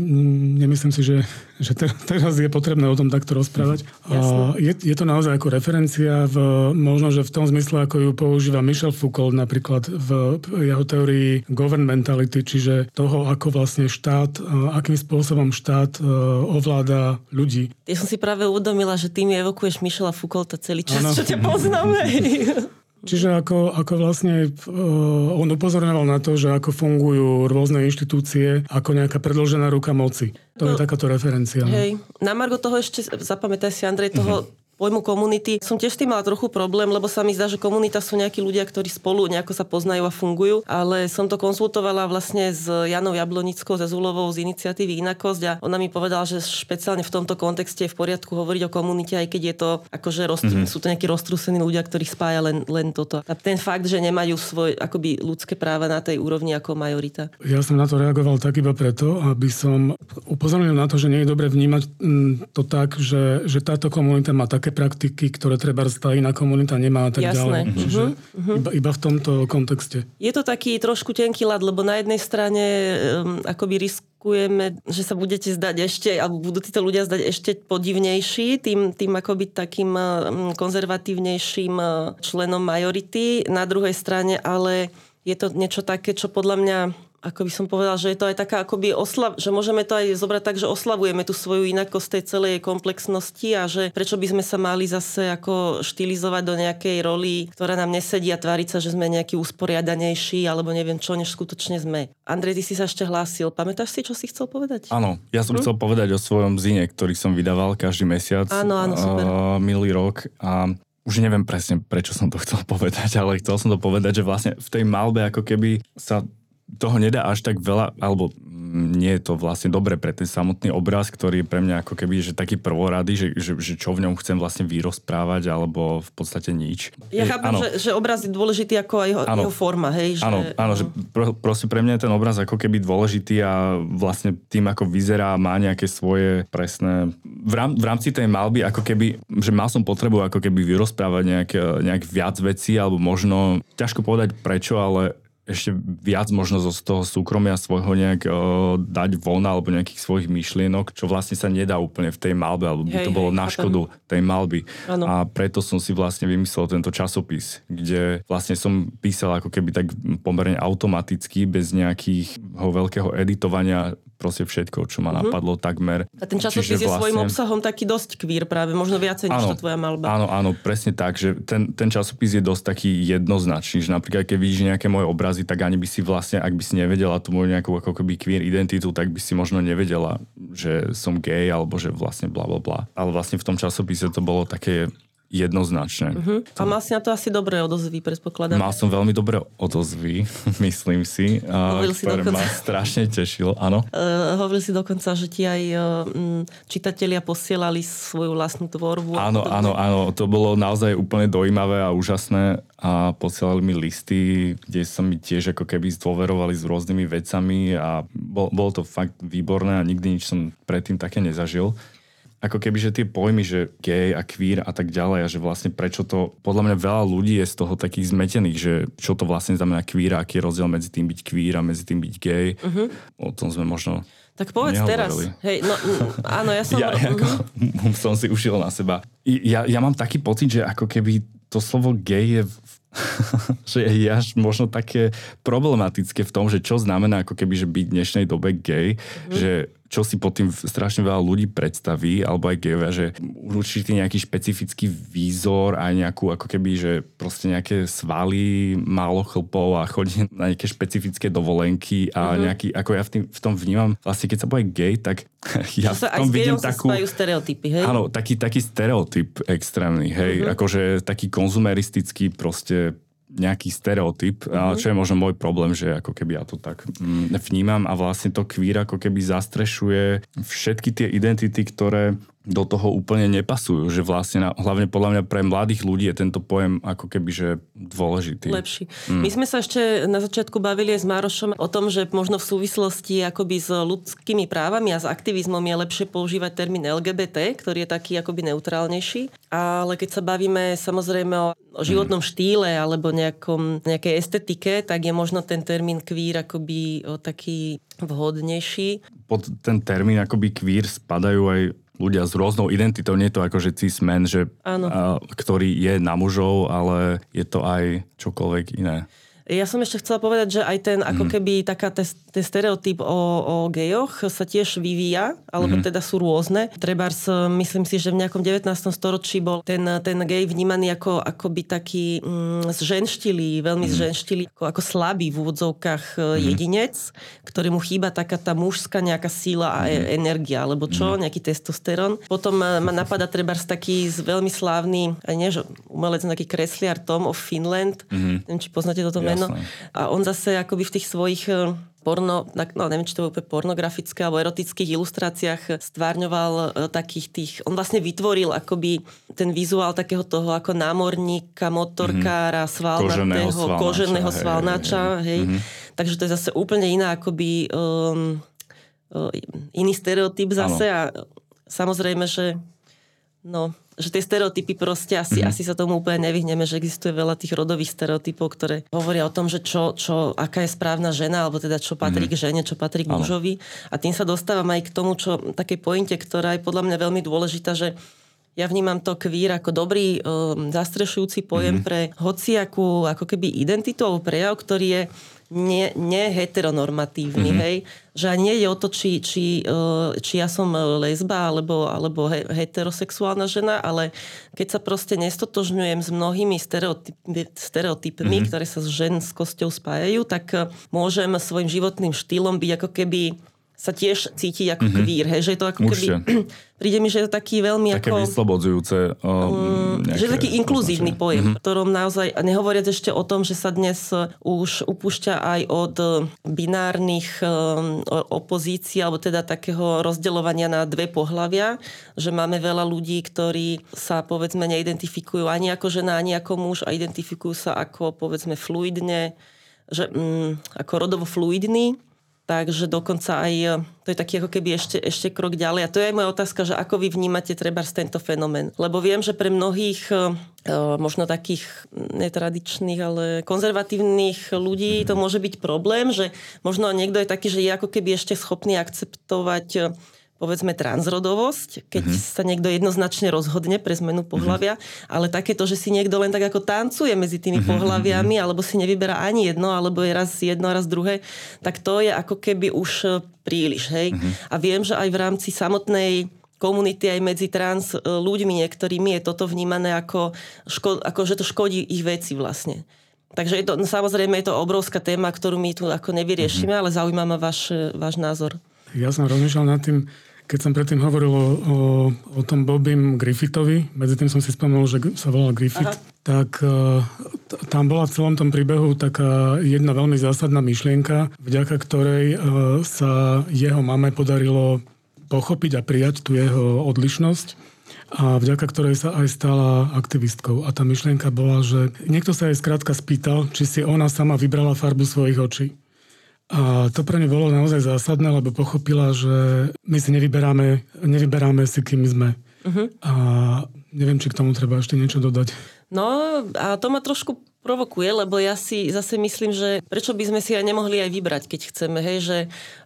nemyslím si, že, že teraz je potrebné o tom takto rozprávať. A je, je to naozaj ako referencia, v, možno, že v tom zmysle, ako ju používa Michel Foucault napríklad v jeho teórii governmentality, čiže toho, ako vlastne štát, akým spôsobom štát ovláda ľudí. Ja som si práve uvedomila, že ty mi evokuješ Michela Foucaulta celý čas, ano. čo ťa poznáme. <laughs> Čiže ako, ako vlastne uh, on upozorňoval na to, že ako fungujú rôzne inštitúcie ako nejaká predložená ruka moci. To no, je takáto referencia. No. Hej. Na Margo toho ešte, zapamätaj si Andrej, toho uh-huh pojmu komunity. Som tiež s tým mala trochu problém, lebo sa mi zdá, že komunita sú nejakí ľudia, ktorí spolu nejako sa poznajú a fungujú, ale som to konzultovala vlastne s Janou Jablonickou, ze Zulovou z iniciatívy Inakosť a ona mi povedala, že špeciálne v tomto kontexte je v poriadku hovoriť o komunite, aj keď je to akože roztru, mm-hmm. sú to nejakí roztrúsení ľudia, ktorých spája len, len toto. A ten fakt, že nemajú svoje akoby ľudské práva na tej úrovni ako majorita. Ja som na to reagoval tak iba preto, aby som upozornil na to, že nie je dobre vnímať mm, to tak, že, že táto komunita má také také praktiky, ktoré treba tá iná komunita nemá a tak Jasné. ďalej. Čiže uh-huh. iba, iba v tomto kontexte. Je to taký trošku tenký lad, lebo na jednej strane um, akoby riskujeme, že sa budete zdať ešte, alebo budú títo ľudia zdať ešte podivnejší, tým, tým akoby takým um, konzervatívnejším uh, členom majority. Na druhej strane ale je to niečo také, čo podľa mňa ako by som povedal, že je to aj taká akoby oslav, že môžeme to aj zobrať tak, že oslavujeme tú svoju inakosť tej celej komplexnosti a že prečo by sme sa mali zase ako štilizovať do nejakej roli, ktorá nám nesedí a tváriť sa, že sme nejaký usporiadanejší alebo neviem čo, než skutočne sme. Andrej, ty si sa ešte hlásil. Pamätáš si, čo si chcel povedať? Áno, ja som hm? chcel povedať o svojom zine, ktorý som vydával každý mesiac áno, áno, super. Uh, minulý rok a už neviem presne, prečo som to chcel <laughs> povedať, ale chcel som to povedať, že vlastne v tej malbe ako keby sa toho nedá až tak veľa, alebo nie je to vlastne dobre pre ten samotný obraz, ktorý je pre mňa ako keby že taký prvorady, že, že, že čo v ňom chcem vlastne vyrozprávať, alebo v podstate nič. Ja chápem, že, že obraz je dôležitý ako aj jeho, jeho forma, hej? Že, áno, áno, že pro, proste pre mňa je ten obraz ako keby dôležitý a vlastne tým, ako vyzerá, má nejaké svoje presné... V, rám, v rámci tej malby, ako keby, že mal som potrebu ako keby vyrozprávať nejak, nejak viac vecí, alebo možno, ťažko povedať prečo, ale ešte viac možno zo toho súkromia svojho nejak uh, dať von alebo nejakých svojich myšlienok, čo vlastne sa nedá úplne v tej malbe, alebo by hej, to bolo hej, na škodu tej malby. Ano. A preto som si vlastne vymyslel tento časopis, kde vlastne som písal ako keby tak pomerne automaticky, bez nejakého veľkého editovania proste všetko, čo ma uh-huh. napadlo takmer. A ten časopis Čiže je vlastne... svojím obsahom taký dosť kvír práve, možno viacej než to tvoja malba. Áno, áno, presne tak, že ten, ten časopis je dosť taký jednoznačný, že napríklad keď vidíš nejaké moje obrazy, tak ani by si vlastne, ak by si nevedela tú moju nejakú ako keby queer identitu, tak by si možno nevedela, že som gay alebo že vlastne bla bla bla. Ale vlastne v tom časopise to bolo také jednoznačne. Uh-huh. A mal si na to asi dobré odozvy, predpokladám. Mal som veľmi dobré odozvy, <laughs> myslím si, uh, ktoré dokonca... ma strašne tešilo. Áno? Uh, <laughs> hovoril si dokonca, že ti aj uh, čitatelia posielali svoju vlastnú tvorbu. Áno, áno, áno. To bolo naozaj úplne dojímavé a úžasné a posielali mi listy, kde sa mi tiež ako keby zdôverovali s rôznymi vecami a bol, bolo to fakt výborné a nikdy nič som predtým také nezažil ako keby, že tie pojmy, že gay a queer a tak ďalej a že vlastne prečo to, podľa mňa veľa ľudí je z toho takých zmetených, že čo to vlastne znamená queer a aký je rozdiel medzi tým byť queer a medzi tým byť gay. Uh-huh. O tom sme možno tak povedz nehovorili. teraz. Hej, no, áno, ja som... <laughs> ja, ako, uh-huh. som si ušiel na seba. Ja, ja mám taký pocit, že ako keby to slovo gay je <laughs> že je až možno také problematické v tom, že čo znamená ako keby, že byť v dnešnej dobe gay, mm-hmm. že čo si pod tým strašne veľa ľudí predstaví, alebo aj gejovia, že určitý nejaký špecifický výzor, aj nejakú ako keby, že proste nejaké svaly, málo chlpov a chodí na nejaké špecifické dovolenky a mm-hmm. nejaký, ako ja v, tým, v tom vnímam, vlastne keď sa povie gay, tak <laughs> ja v tom vidím takú... stereotypy, hej? Áno, taký, taký stereotyp extrémny, hej, mm-hmm. akože taký konzumeristický proste nejaký stereotyp, mm-hmm. čo je možno môj problém, že ako keby ja to tak mm, vnímam a vlastne to queer ako keby zastrešuje všetky tie identity, ktoré do toho úplne nepasujú, že vlastne na, hlavne podľa mňa pre mladých ľudí je tento pojem ako keby, že dôležitý. Lepší. Mm. My sme sa ešte na začiatku bavili aj s Márošom o tom, že možno v súvislosti akoby s ľudskými právami a s aktivizmom je lepšie používať termín LGBT, ktorý je taký akoby neutrálnejší. Ale keď sa bavíme samozrejme o, o životnom mm. štýle alebo nejakom, nejakej estetike, tak je možno ten termín queer akoby o taký vhodnejší. Pod ten termín akoby queer spadajú aj ľudia s rôznou identitou, nie je to ako že cis men, že, a, ktorý je na mužov, ale je to aj čokoľvek iné. Ja som ešte chcela povedať, že aj ten, ako mhm. keby taká ten, ten stereotyp o, o gejoch sa tiež vyvíja, alebo mm-hmm. teda sú rôzne. Trebárs, myslím si, že v nejakom 19. storočí bol ten, ten gej vnímaný ako akoby taký mm, zženštilý, veľmi mm-hmm. zženštilý, ako, ako slabý v úvodzovkách mm-hmm. jedinec, ktorému chýba taká tá mužská nejaká síla a mm-hmm. energia, alebo čo, mm-hmm. nejaký testosterón. Potom ma napadá trebárs taký veľmi slávny, nie, že umelec, nejaký kresliar Tom of Finland, mm-hmm. neviem, či poznáte toto meno, Jasné. A on zase akoby v tých svojich e, porno, no neviem, či to je úplne pornografické alebo erotických ilustráciách stvárňoval e, takých tých, on vlastne vytvoril akoby ten vizuál takého toho ako námorníka, motorkára, mm-hmm. svalnatého, koženého, koženého svalnáča, hej. hej. Mm-hmm. Takže to je zase úplne iná akoby um, iný stereotyp zase ano. a samozrejme, že no, že tie stereotypy proste asi, mm-hmm. asi sa tomu úplne nevyhneme, že existuje veľa tých rodových stereotypov, ktoré hovoria o tom, že čo, čo, aká je správna žena, alebo teda čo patrí mm-hmm. k žene, čo patrí k mužovi. A tým sa dostávam aj k tomu, čo takej pointe, ktorá je podľa mňa veľmi dôležitá, že ja vnímam to kvír ako dobrý um, zastrešujúci pojem mm-hmm. pre hociakú ako keby identitu alebo prejav, ktorý je nie, nie heteronormatívny, mm-hmm. hej? Že nie je o to, či, či, e, či ja som lesba alebo, alebo heterosexuálna žena, ale keď sa proste nestotožňujem s mnohými stereotyp, stereotypmi, mm-hmm. ktoré sa s ženskosťou spájajú, tak e, môžem svojim životným štýlom byť ako keby sa tiež cíti ako mm-hmm. kvír, hej? že je to ako keby... <clears throat> Príde mi, že je to taký veľmi Také ako... vyslobodzujúce. Um, že je taký inkluzívny označenie. pojem, mm-hmm. ktorom naozaj, nehovoriac ešte o tom, že sa dnes už upúšťa aj od binárnych um, opozícií, alebo teda takého rozdeľovania na dve pohľavia, že máme veľa ľudí, ktorí sa povedzme neidentifikujú ani ako žena, ani ako muž a identifikujú sa ako povedzme fluidne, že, um, ako rodovo fluidní Takže dokonca aj, e, to je taký ako keby ešte, ešte krok ďalej. A to je aj moja otázka, že ako vy vnímate treba tento fenomén. Lebo viem, že pre mnohých e, e, možno takých netradičných, ale konzervatívnych ľudí to môže byť problém, že možno niekto je taký, že je ako keby ešte schopný akceptovať povedzme transrodovosť, keď mm-hmm. sa niekto jednoznačne rozhodne pre zmenu pohľavia, mm-hmm. ale takéto, že si niekto len tak ako tancuje medzi tými mm-hmm. pohľaviami, alebo si nevyberá ani jedno, alebo je raz jedno a raz druhé, tak to je ako keby už e, príliš, hej. Mm-hmm. A viem, že aj v rámci samotnej komunity aj medzi trans e, ľuďmi niektorými je toto vnímané ako, ško- ako že to škodí ich veci vlastne. Takže je to, no samozrejme je to obrovská téma, ktorú my tu ako nevyriešime, mm-hmm. ale zaujíma ma váš, váš názor. Ja som rozmýšľal nad tým, keď som predtým hovoril o, o, o tom Bobim Griffithovi, medzi tým som si spomenul, že sa volal Griffith, Aha. tak uh, t- tam bola v celom tom príbehu taká jedna veľmi zásadná myšlienka, vďaka ktorej uh, sa jeho mame podarilo pochopiť a prijať tú jeho odlišnosť a vďaka ktorej sa aj stala aktivistkou. A tá myšlienka bola, že niekto sa jej skrátka spýtal, či si ona sama vybrala farbu svojich očí. A to pre ňu bolo naozaj zásadné, lebo pochopila, že my si nevyberáme, nevyberáme si, kým sme. Uh-huh. A neviem, či k tomu treba ešte niečo dodať. No a to ma trošku provokuje, lebo ja si zase myslím, že prečo by sme si aj nemohli aj vybrať, keď chceme, hej, že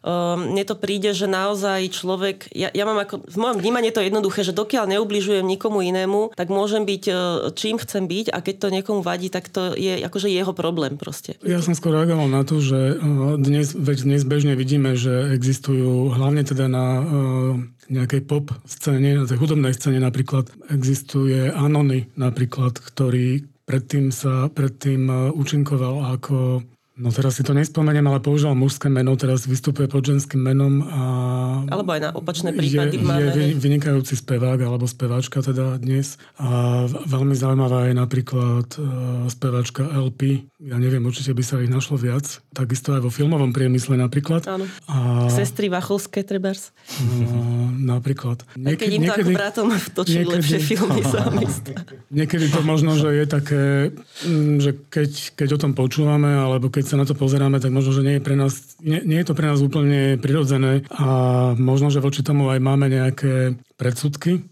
um, mne to príde, že naozaj človek, ja, ja mám ako, v mojom vnímaní to jednoduché, že dokiaľ neubližujem nikomu inému, tak môžem byť uh, čím chcem byť a keď to niekomu vadí, tak to je akože jeho problém proste. Ja som skôr reagoval na to, že uh, dnes, veď dnes bežne vidíme, že existujú hlavne teda na uh, nejakej pop scéne, na tej hudobnej scéne napríklad existuje Anony napríklad, ktorý Predtým sa predtým e, účinkoval ako No teraz si to nespomeniem, ale používal mužské meno, teraz vystupuje pod ženským menom a... Alebo aj na opačné prípady je, máme. Je vynikajúci spevák alebo speváčka teda dnes. A veľmi zaujímavá je napríklad uh, speváčka LP. Ja neviem, určite by sa ich našlo viac. Takisto aj vo filmovom priemysle napríklad. Áno. A... Sestry Vachovské trebárs. Uh, napríklad. Niekedy, keď im to niekedy, ako bratom točili niekedy, lepšie filmy <laughs> sami. Niekedy to možno, že je také, mm, že keď, keď o tom počúvame, alebo keď sa na to pozeráme, tak možno, že nie je, pre nás, nie, nie je to pre nás úplne prirodzené a možno, že voči tomu aj máme nejaké predsudky,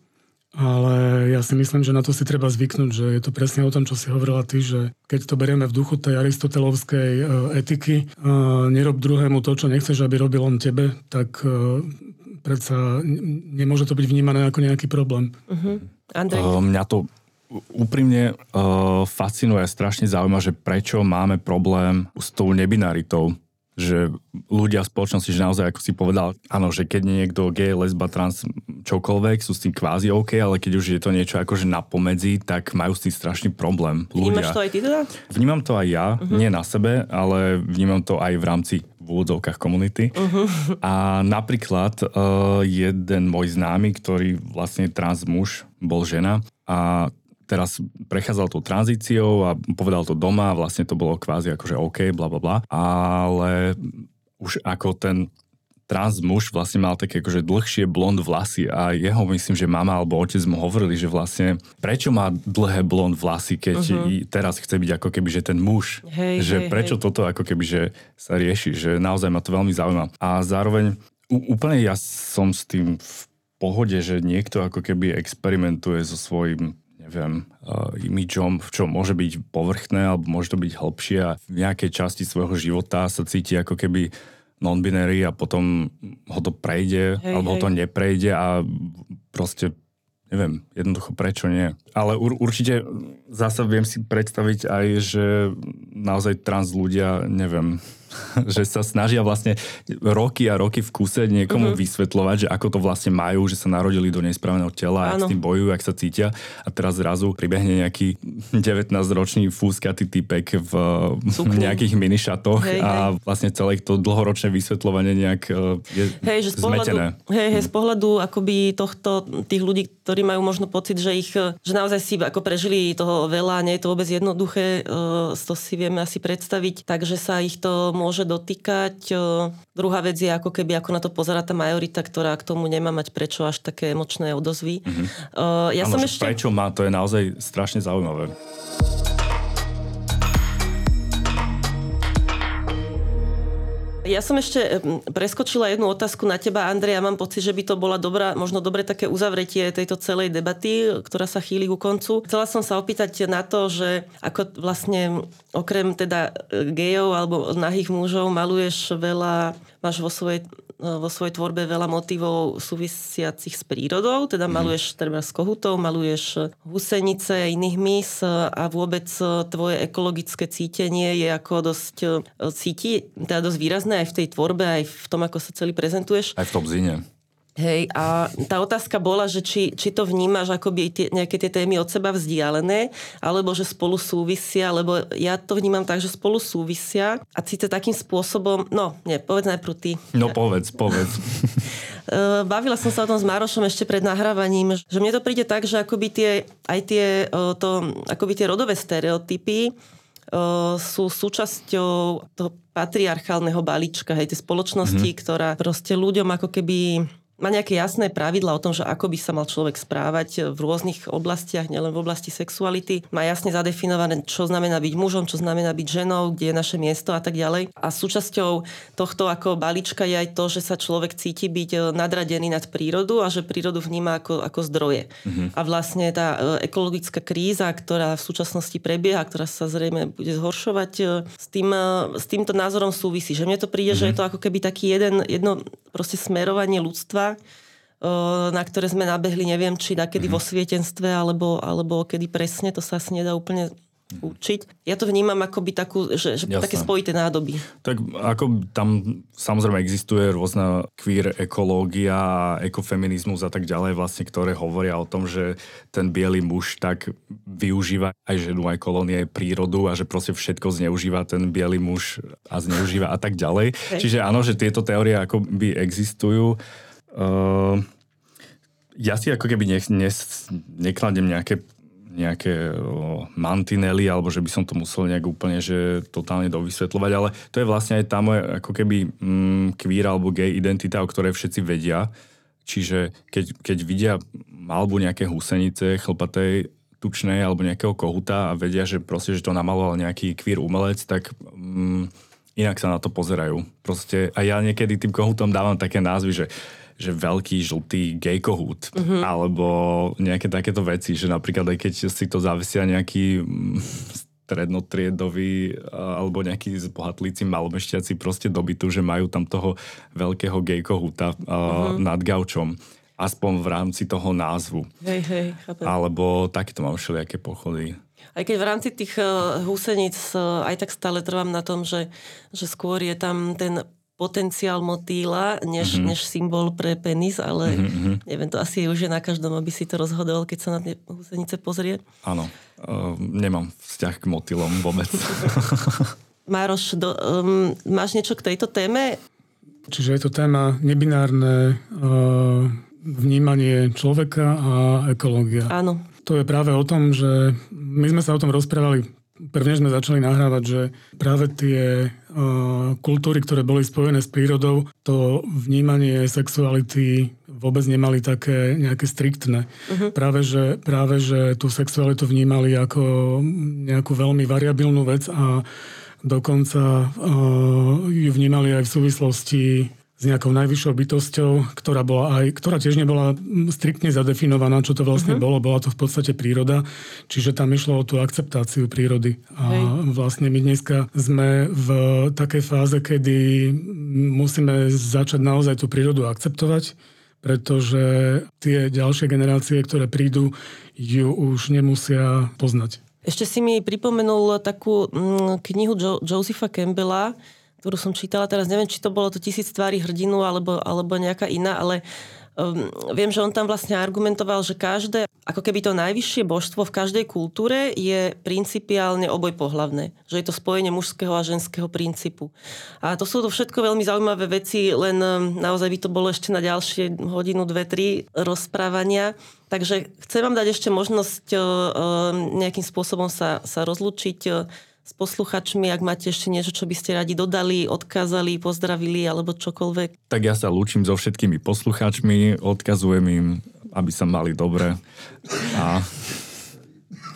ale ja si myslím, že na to si treba zvyknúť, že je to presne o tom, čo si hovorila ty, že keď to berieme v duchu tej aristotelovskej uh, etiky, uh, nerob druhému to, čo nechceš, aby robil on tebe, tak uh, predsa nemôže to byť vnímané ako nejaký problém. Uh-huh. Andrej? Uh, mňa to úprimne uh, fascinuje a strašne zaujíma, že prečo máme problém s tou nebinaritou že ľudia v spoločnosti, že naozaj, ako si povedal, áno, že keď nie niekto gay, lesba, trans, čokoľvek, sú s tým kvázi OK, ale keď už je to niečo akože napomedzi, tak majú s tým strašný problém. Ľudia. Vnímaš to aj ty teda? Vnímam to aj ja, uh-huh. nie na sebe, ale vnímam to aj v rámci v úvodzovkách komunity. Uh-huh. A napríklad uh, jeden môj známy, ktorý vlastne trans muž, bol žena a teraz prechádzal tou tranzíciou a povedal to doma, vlastne to bolo kvázi akože OK, bla bla bla, ale už ako ten trans muž vlastne mal také akože dlhšie blond vlasy a jeho myslím, že mama alebo otec mu hovorili, že vlastne prečo má dlhé blond vlasy, keď uh-huh. teraz chce byť ako keby, že ten muž, hej, že hej, prečo hej. toto ako keby, že sa rieši, že naozaj ma to veľmi zaujíma. A zároveň úplne ja som s tým v pohode, že niekto ako keby experimentuje so svojím neviem, uh, imidžom, čo môže byť povrchné, alebo môže to byť hlbšie a v nejakej časti svojho života sa cíti ako keby non-binary a potom ho to prejde, hej, alebo hej. ho to neprejde a proste neviem, jednoducho prečo nie. Ale ur, určite zasa viem si predstaviť aj, že naozaj trans ľudia, neviem, <laughs> že sa snažia vlastne roky a roky v kuse niekomu uh-huh. vysvetľovať, že ako to vlastne majú, že sa narodili do nesprávneho tela, ak s tým bojujú, ak sa cítia a teraz zrazu pribehne nejaký <laughs> 19-ročný fúskatý typek v Cukný. <laughs> nejakých minišatoch hej, a hej. vlastne celé to dlhoročné vysvetľovanie nejak e, je hej, že z pohľadu, zmetené. Hej, hej, z pohľadu akoby tohto, tých ľudí, ktorí majú možno pocit, že ich, že naozaj si ako prežili toho veľa, nie je to vôbec jednoduché, e, to si vieme asi predstaviť, takže sa ich to môže dotýkať. Druhá vec je ako keby, ako na to pozera tá majorita, ktorá k tomu nemá mať prečo až také emočné odozvy. Mm-hmm. Ja ano, som ešte... Prečo má, to je naozaj strašne zaujímavé. Ja som ešte preskočila jednu otázku na teba, Andrej, ja mám pocit, že by to bola dobrá, možno dobre také uzavretie tejto celej debaty, ktorá sa chýli ku koncu. Chcela som sa opýtať na to, že ako vlastne okrem teda e, gejov alebo nahých mužov maluješ veľa, máš vo svojej vo svojej tvorbe veľa motivov súvisiacich s prírodou, teda mm. maluješ treba z kohutov, maluješ husenice, iných mys a vôbec tvoje ekologické cítenie je ako dosť cíti, teda dosť výrazné aj v tej tvorbe, aj v tom, ako sa celý prezentuješ. Aj v tom zine. Hej, a tá otázka bola, že či, či to vnímaš akoby tie, nejaké tie témy od seba vzdialené, alebo že spolu súvisia, lebo ja to vnímam tak, že spolu súvisia a síce takým spôsobom, no, nie, povedz najprv ty. No povedz, povedz. <laughs> bavila som sa o tom s Márošom ešte pred nahrávaním, že mne to príde tak, že akoby tie, aj tie, to, akoby tie rodové stereotypy sú súčasťou toho patriarchálneho balíčka, hej, tej spoločnosti, mm-hmm. ktorá proste ľuďom ako keby má nejaké jasné pravidla o tom, že ako by sa mal človek správať v rôznych oblastiach, nielen v oblasti sexuality. Má jasne zadefinované, čo znamená byť mužom, čo znamená byť ženou, kde je naše miesto a tak ďalej. A súčasťou tohto ako balíčka je aj to, že sa človek cíti byť e, nadradený nad prírodu a že prírodu vníma ako, ako zdroje. Mm-hmm. A vlastne tá e, ekologická kríza, ktorá v súčasnosti prebieha, ktorá sa zrejme bude zhoršovať, e, s, tým, s týmto názorom súvisí. Že mne to príde, mm-hmm. že je to ako keby taký jeden, jedno proste smerovanie ľudstva, na ktoré sme nabehli, neviem, či nakedy mm-hmm. vo svietenstve, alebo, alebo kedy presne, to sa asi nedá úplne učiť. Ja to vnímam ako by takú, že, že také spojité nádoby. Tak ako tam samozrejme existuje rôzna queer ekológia ekofeminizmus a tak ďalej, vlastne, ktoré hovoria o tom, že ten biely muž tak využíva aj ženu, aj kolónie, aj prírodu a že proste všetko zneužíva ten biely muž a zneužíva a tak ďalej. Čiže áno, že tieto teórie ako by existujú. Uh, ja si ako keby nech, ne, nekladem nejaké, nejaké uh, mantinely, alebo že by som to musel nejak úplne že totálne dovysvetľovať, ale to je vlastne aj tá moja ako keby mm, queer alebo gay identita, o ktorej všetci vedia. Čiže keď, keď vidia malbu nejaké husenice chlpatej, tučnej alebo nejakého kohuta a vedia, že proste, že to namaloval nejaký queer umelec, tak mm, inak sa na to pozerajú. Proste, a ja niekedy tým kohutom dávam také názvy, že že veľký žltý gay kohút, mm-hmm. alebo nejaké takéto veci, že napríklad aj keď si to zavesia nejaký mm, strednotriedový alebo nejaký bohatlíci malomešťaci proste dobytu, že majú tam toho veľkého gay kohúta mm-hmm. nad gaučom aspoň v rámci toho názvu. Hej, hej, chápem. Alebo takéto mám všelijaké pochody. Aj keď v rámci tých uh, húseníc uh, aj tak stále trvám na tom, že, že skôr je tam ten potenciál motýla, než, mm-hmm. než symbol pre penis, ale mm-hmm. neviem, to asi je už je na každom, aby si to rozhodoval, keď sa na tie husenice pozrie. Áno, uh, nemám vzťah k motýlom vôbec. <laughs> Mároš, do, um, máš niečo k tejto téme? Čiže je to téma nebinárne uh, vnímanie človeka a ekológia. Áno. To je práve o tom, že my sme sa o tom rozprávali prvne sme začali nahrávať, že práve tie uh, kultúry, ktoré boli spojené s prírodou, to vnímanie sexuality vôbec nemali také nejaké striktné. Uh-huh. Práve, že, práve, že tú sexualitu vnímali ako nejakú veľmi variabilnú vec a dokonca uh, ju vnímali aj v súvislosti s nejakou najvyššou bytosťou, ktorá, bola aj, ktorá tiež nebola striktne zadefinovaná, čo to vlastne uh-huh. bolo. Bola to v podstate príroda, čiže tam išlo o tú akceptáciu prírody. A Hej. vlastne my dneska sme v takej fáze, kedy musíme začať naozaj tú prírodu akceptovať, pretože tie ďalšie generácie, ktoré prídu, ju už nemusia poznať. Ešte si mi pripomenul takú mm, knihu jo- Josepha Campbella, ktorú som čítala, teraz neviem, či to bolo to tisíc tvári hrdinu alebo, alebo nejaká iná, ale um, viem, že on tam vlastne argumentoval, že každé, ako keby to najvyššie božstvo v každej kultúre je principiálne oboj pohlavné. Že je to spojenie mužského a ženského princípu. A to sú to všetko veľmi zaujímavé veci, len um, naozaj by to bolo ešte na ďalšie hodinu, dve, tri rozprávania. Takže chcem vám dať ešte možnosť uh, um, nejakým spôsobom sa, sa rozlučiť uh, s posluchačmi, ak máte ešte niečo, čo by ste radi dodali, odkázali, pozdravili alebo čokoľvek. Tak ja sa lúčim so všetkými posluchačmi, odkazujem im, aby sa mali dobre a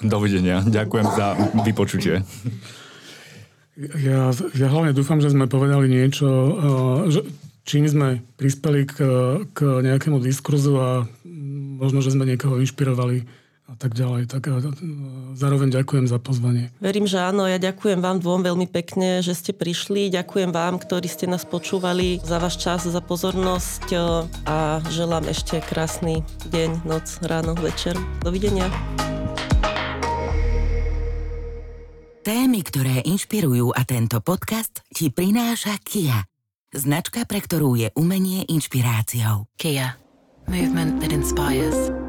dovidenia. Ďakujem za vypočutie. Ja, ja hlavne dúfam, že sme povedali niečo, že čím sme prispeli k, k nejakému diskurzu a možno, že sme niekoho inšpirovali a tak ďalej. Tak a, zároveň ďakujem za pozvanie. Verím, že áno. Ja ďakujem vám dvom veľmi pekne, že ste prišli. Ďakujem vám, ktorí ste nás počúvali za váš čas, za pozornosť a želám ešte krásny deň, noc, ráno, večer. Dovidenia. Témy, ktoré inšpirujú a tento podcast ti prináša Kia. Značka, pre ktorú je umenie inšpiráciou. Kia. Movement that inspires.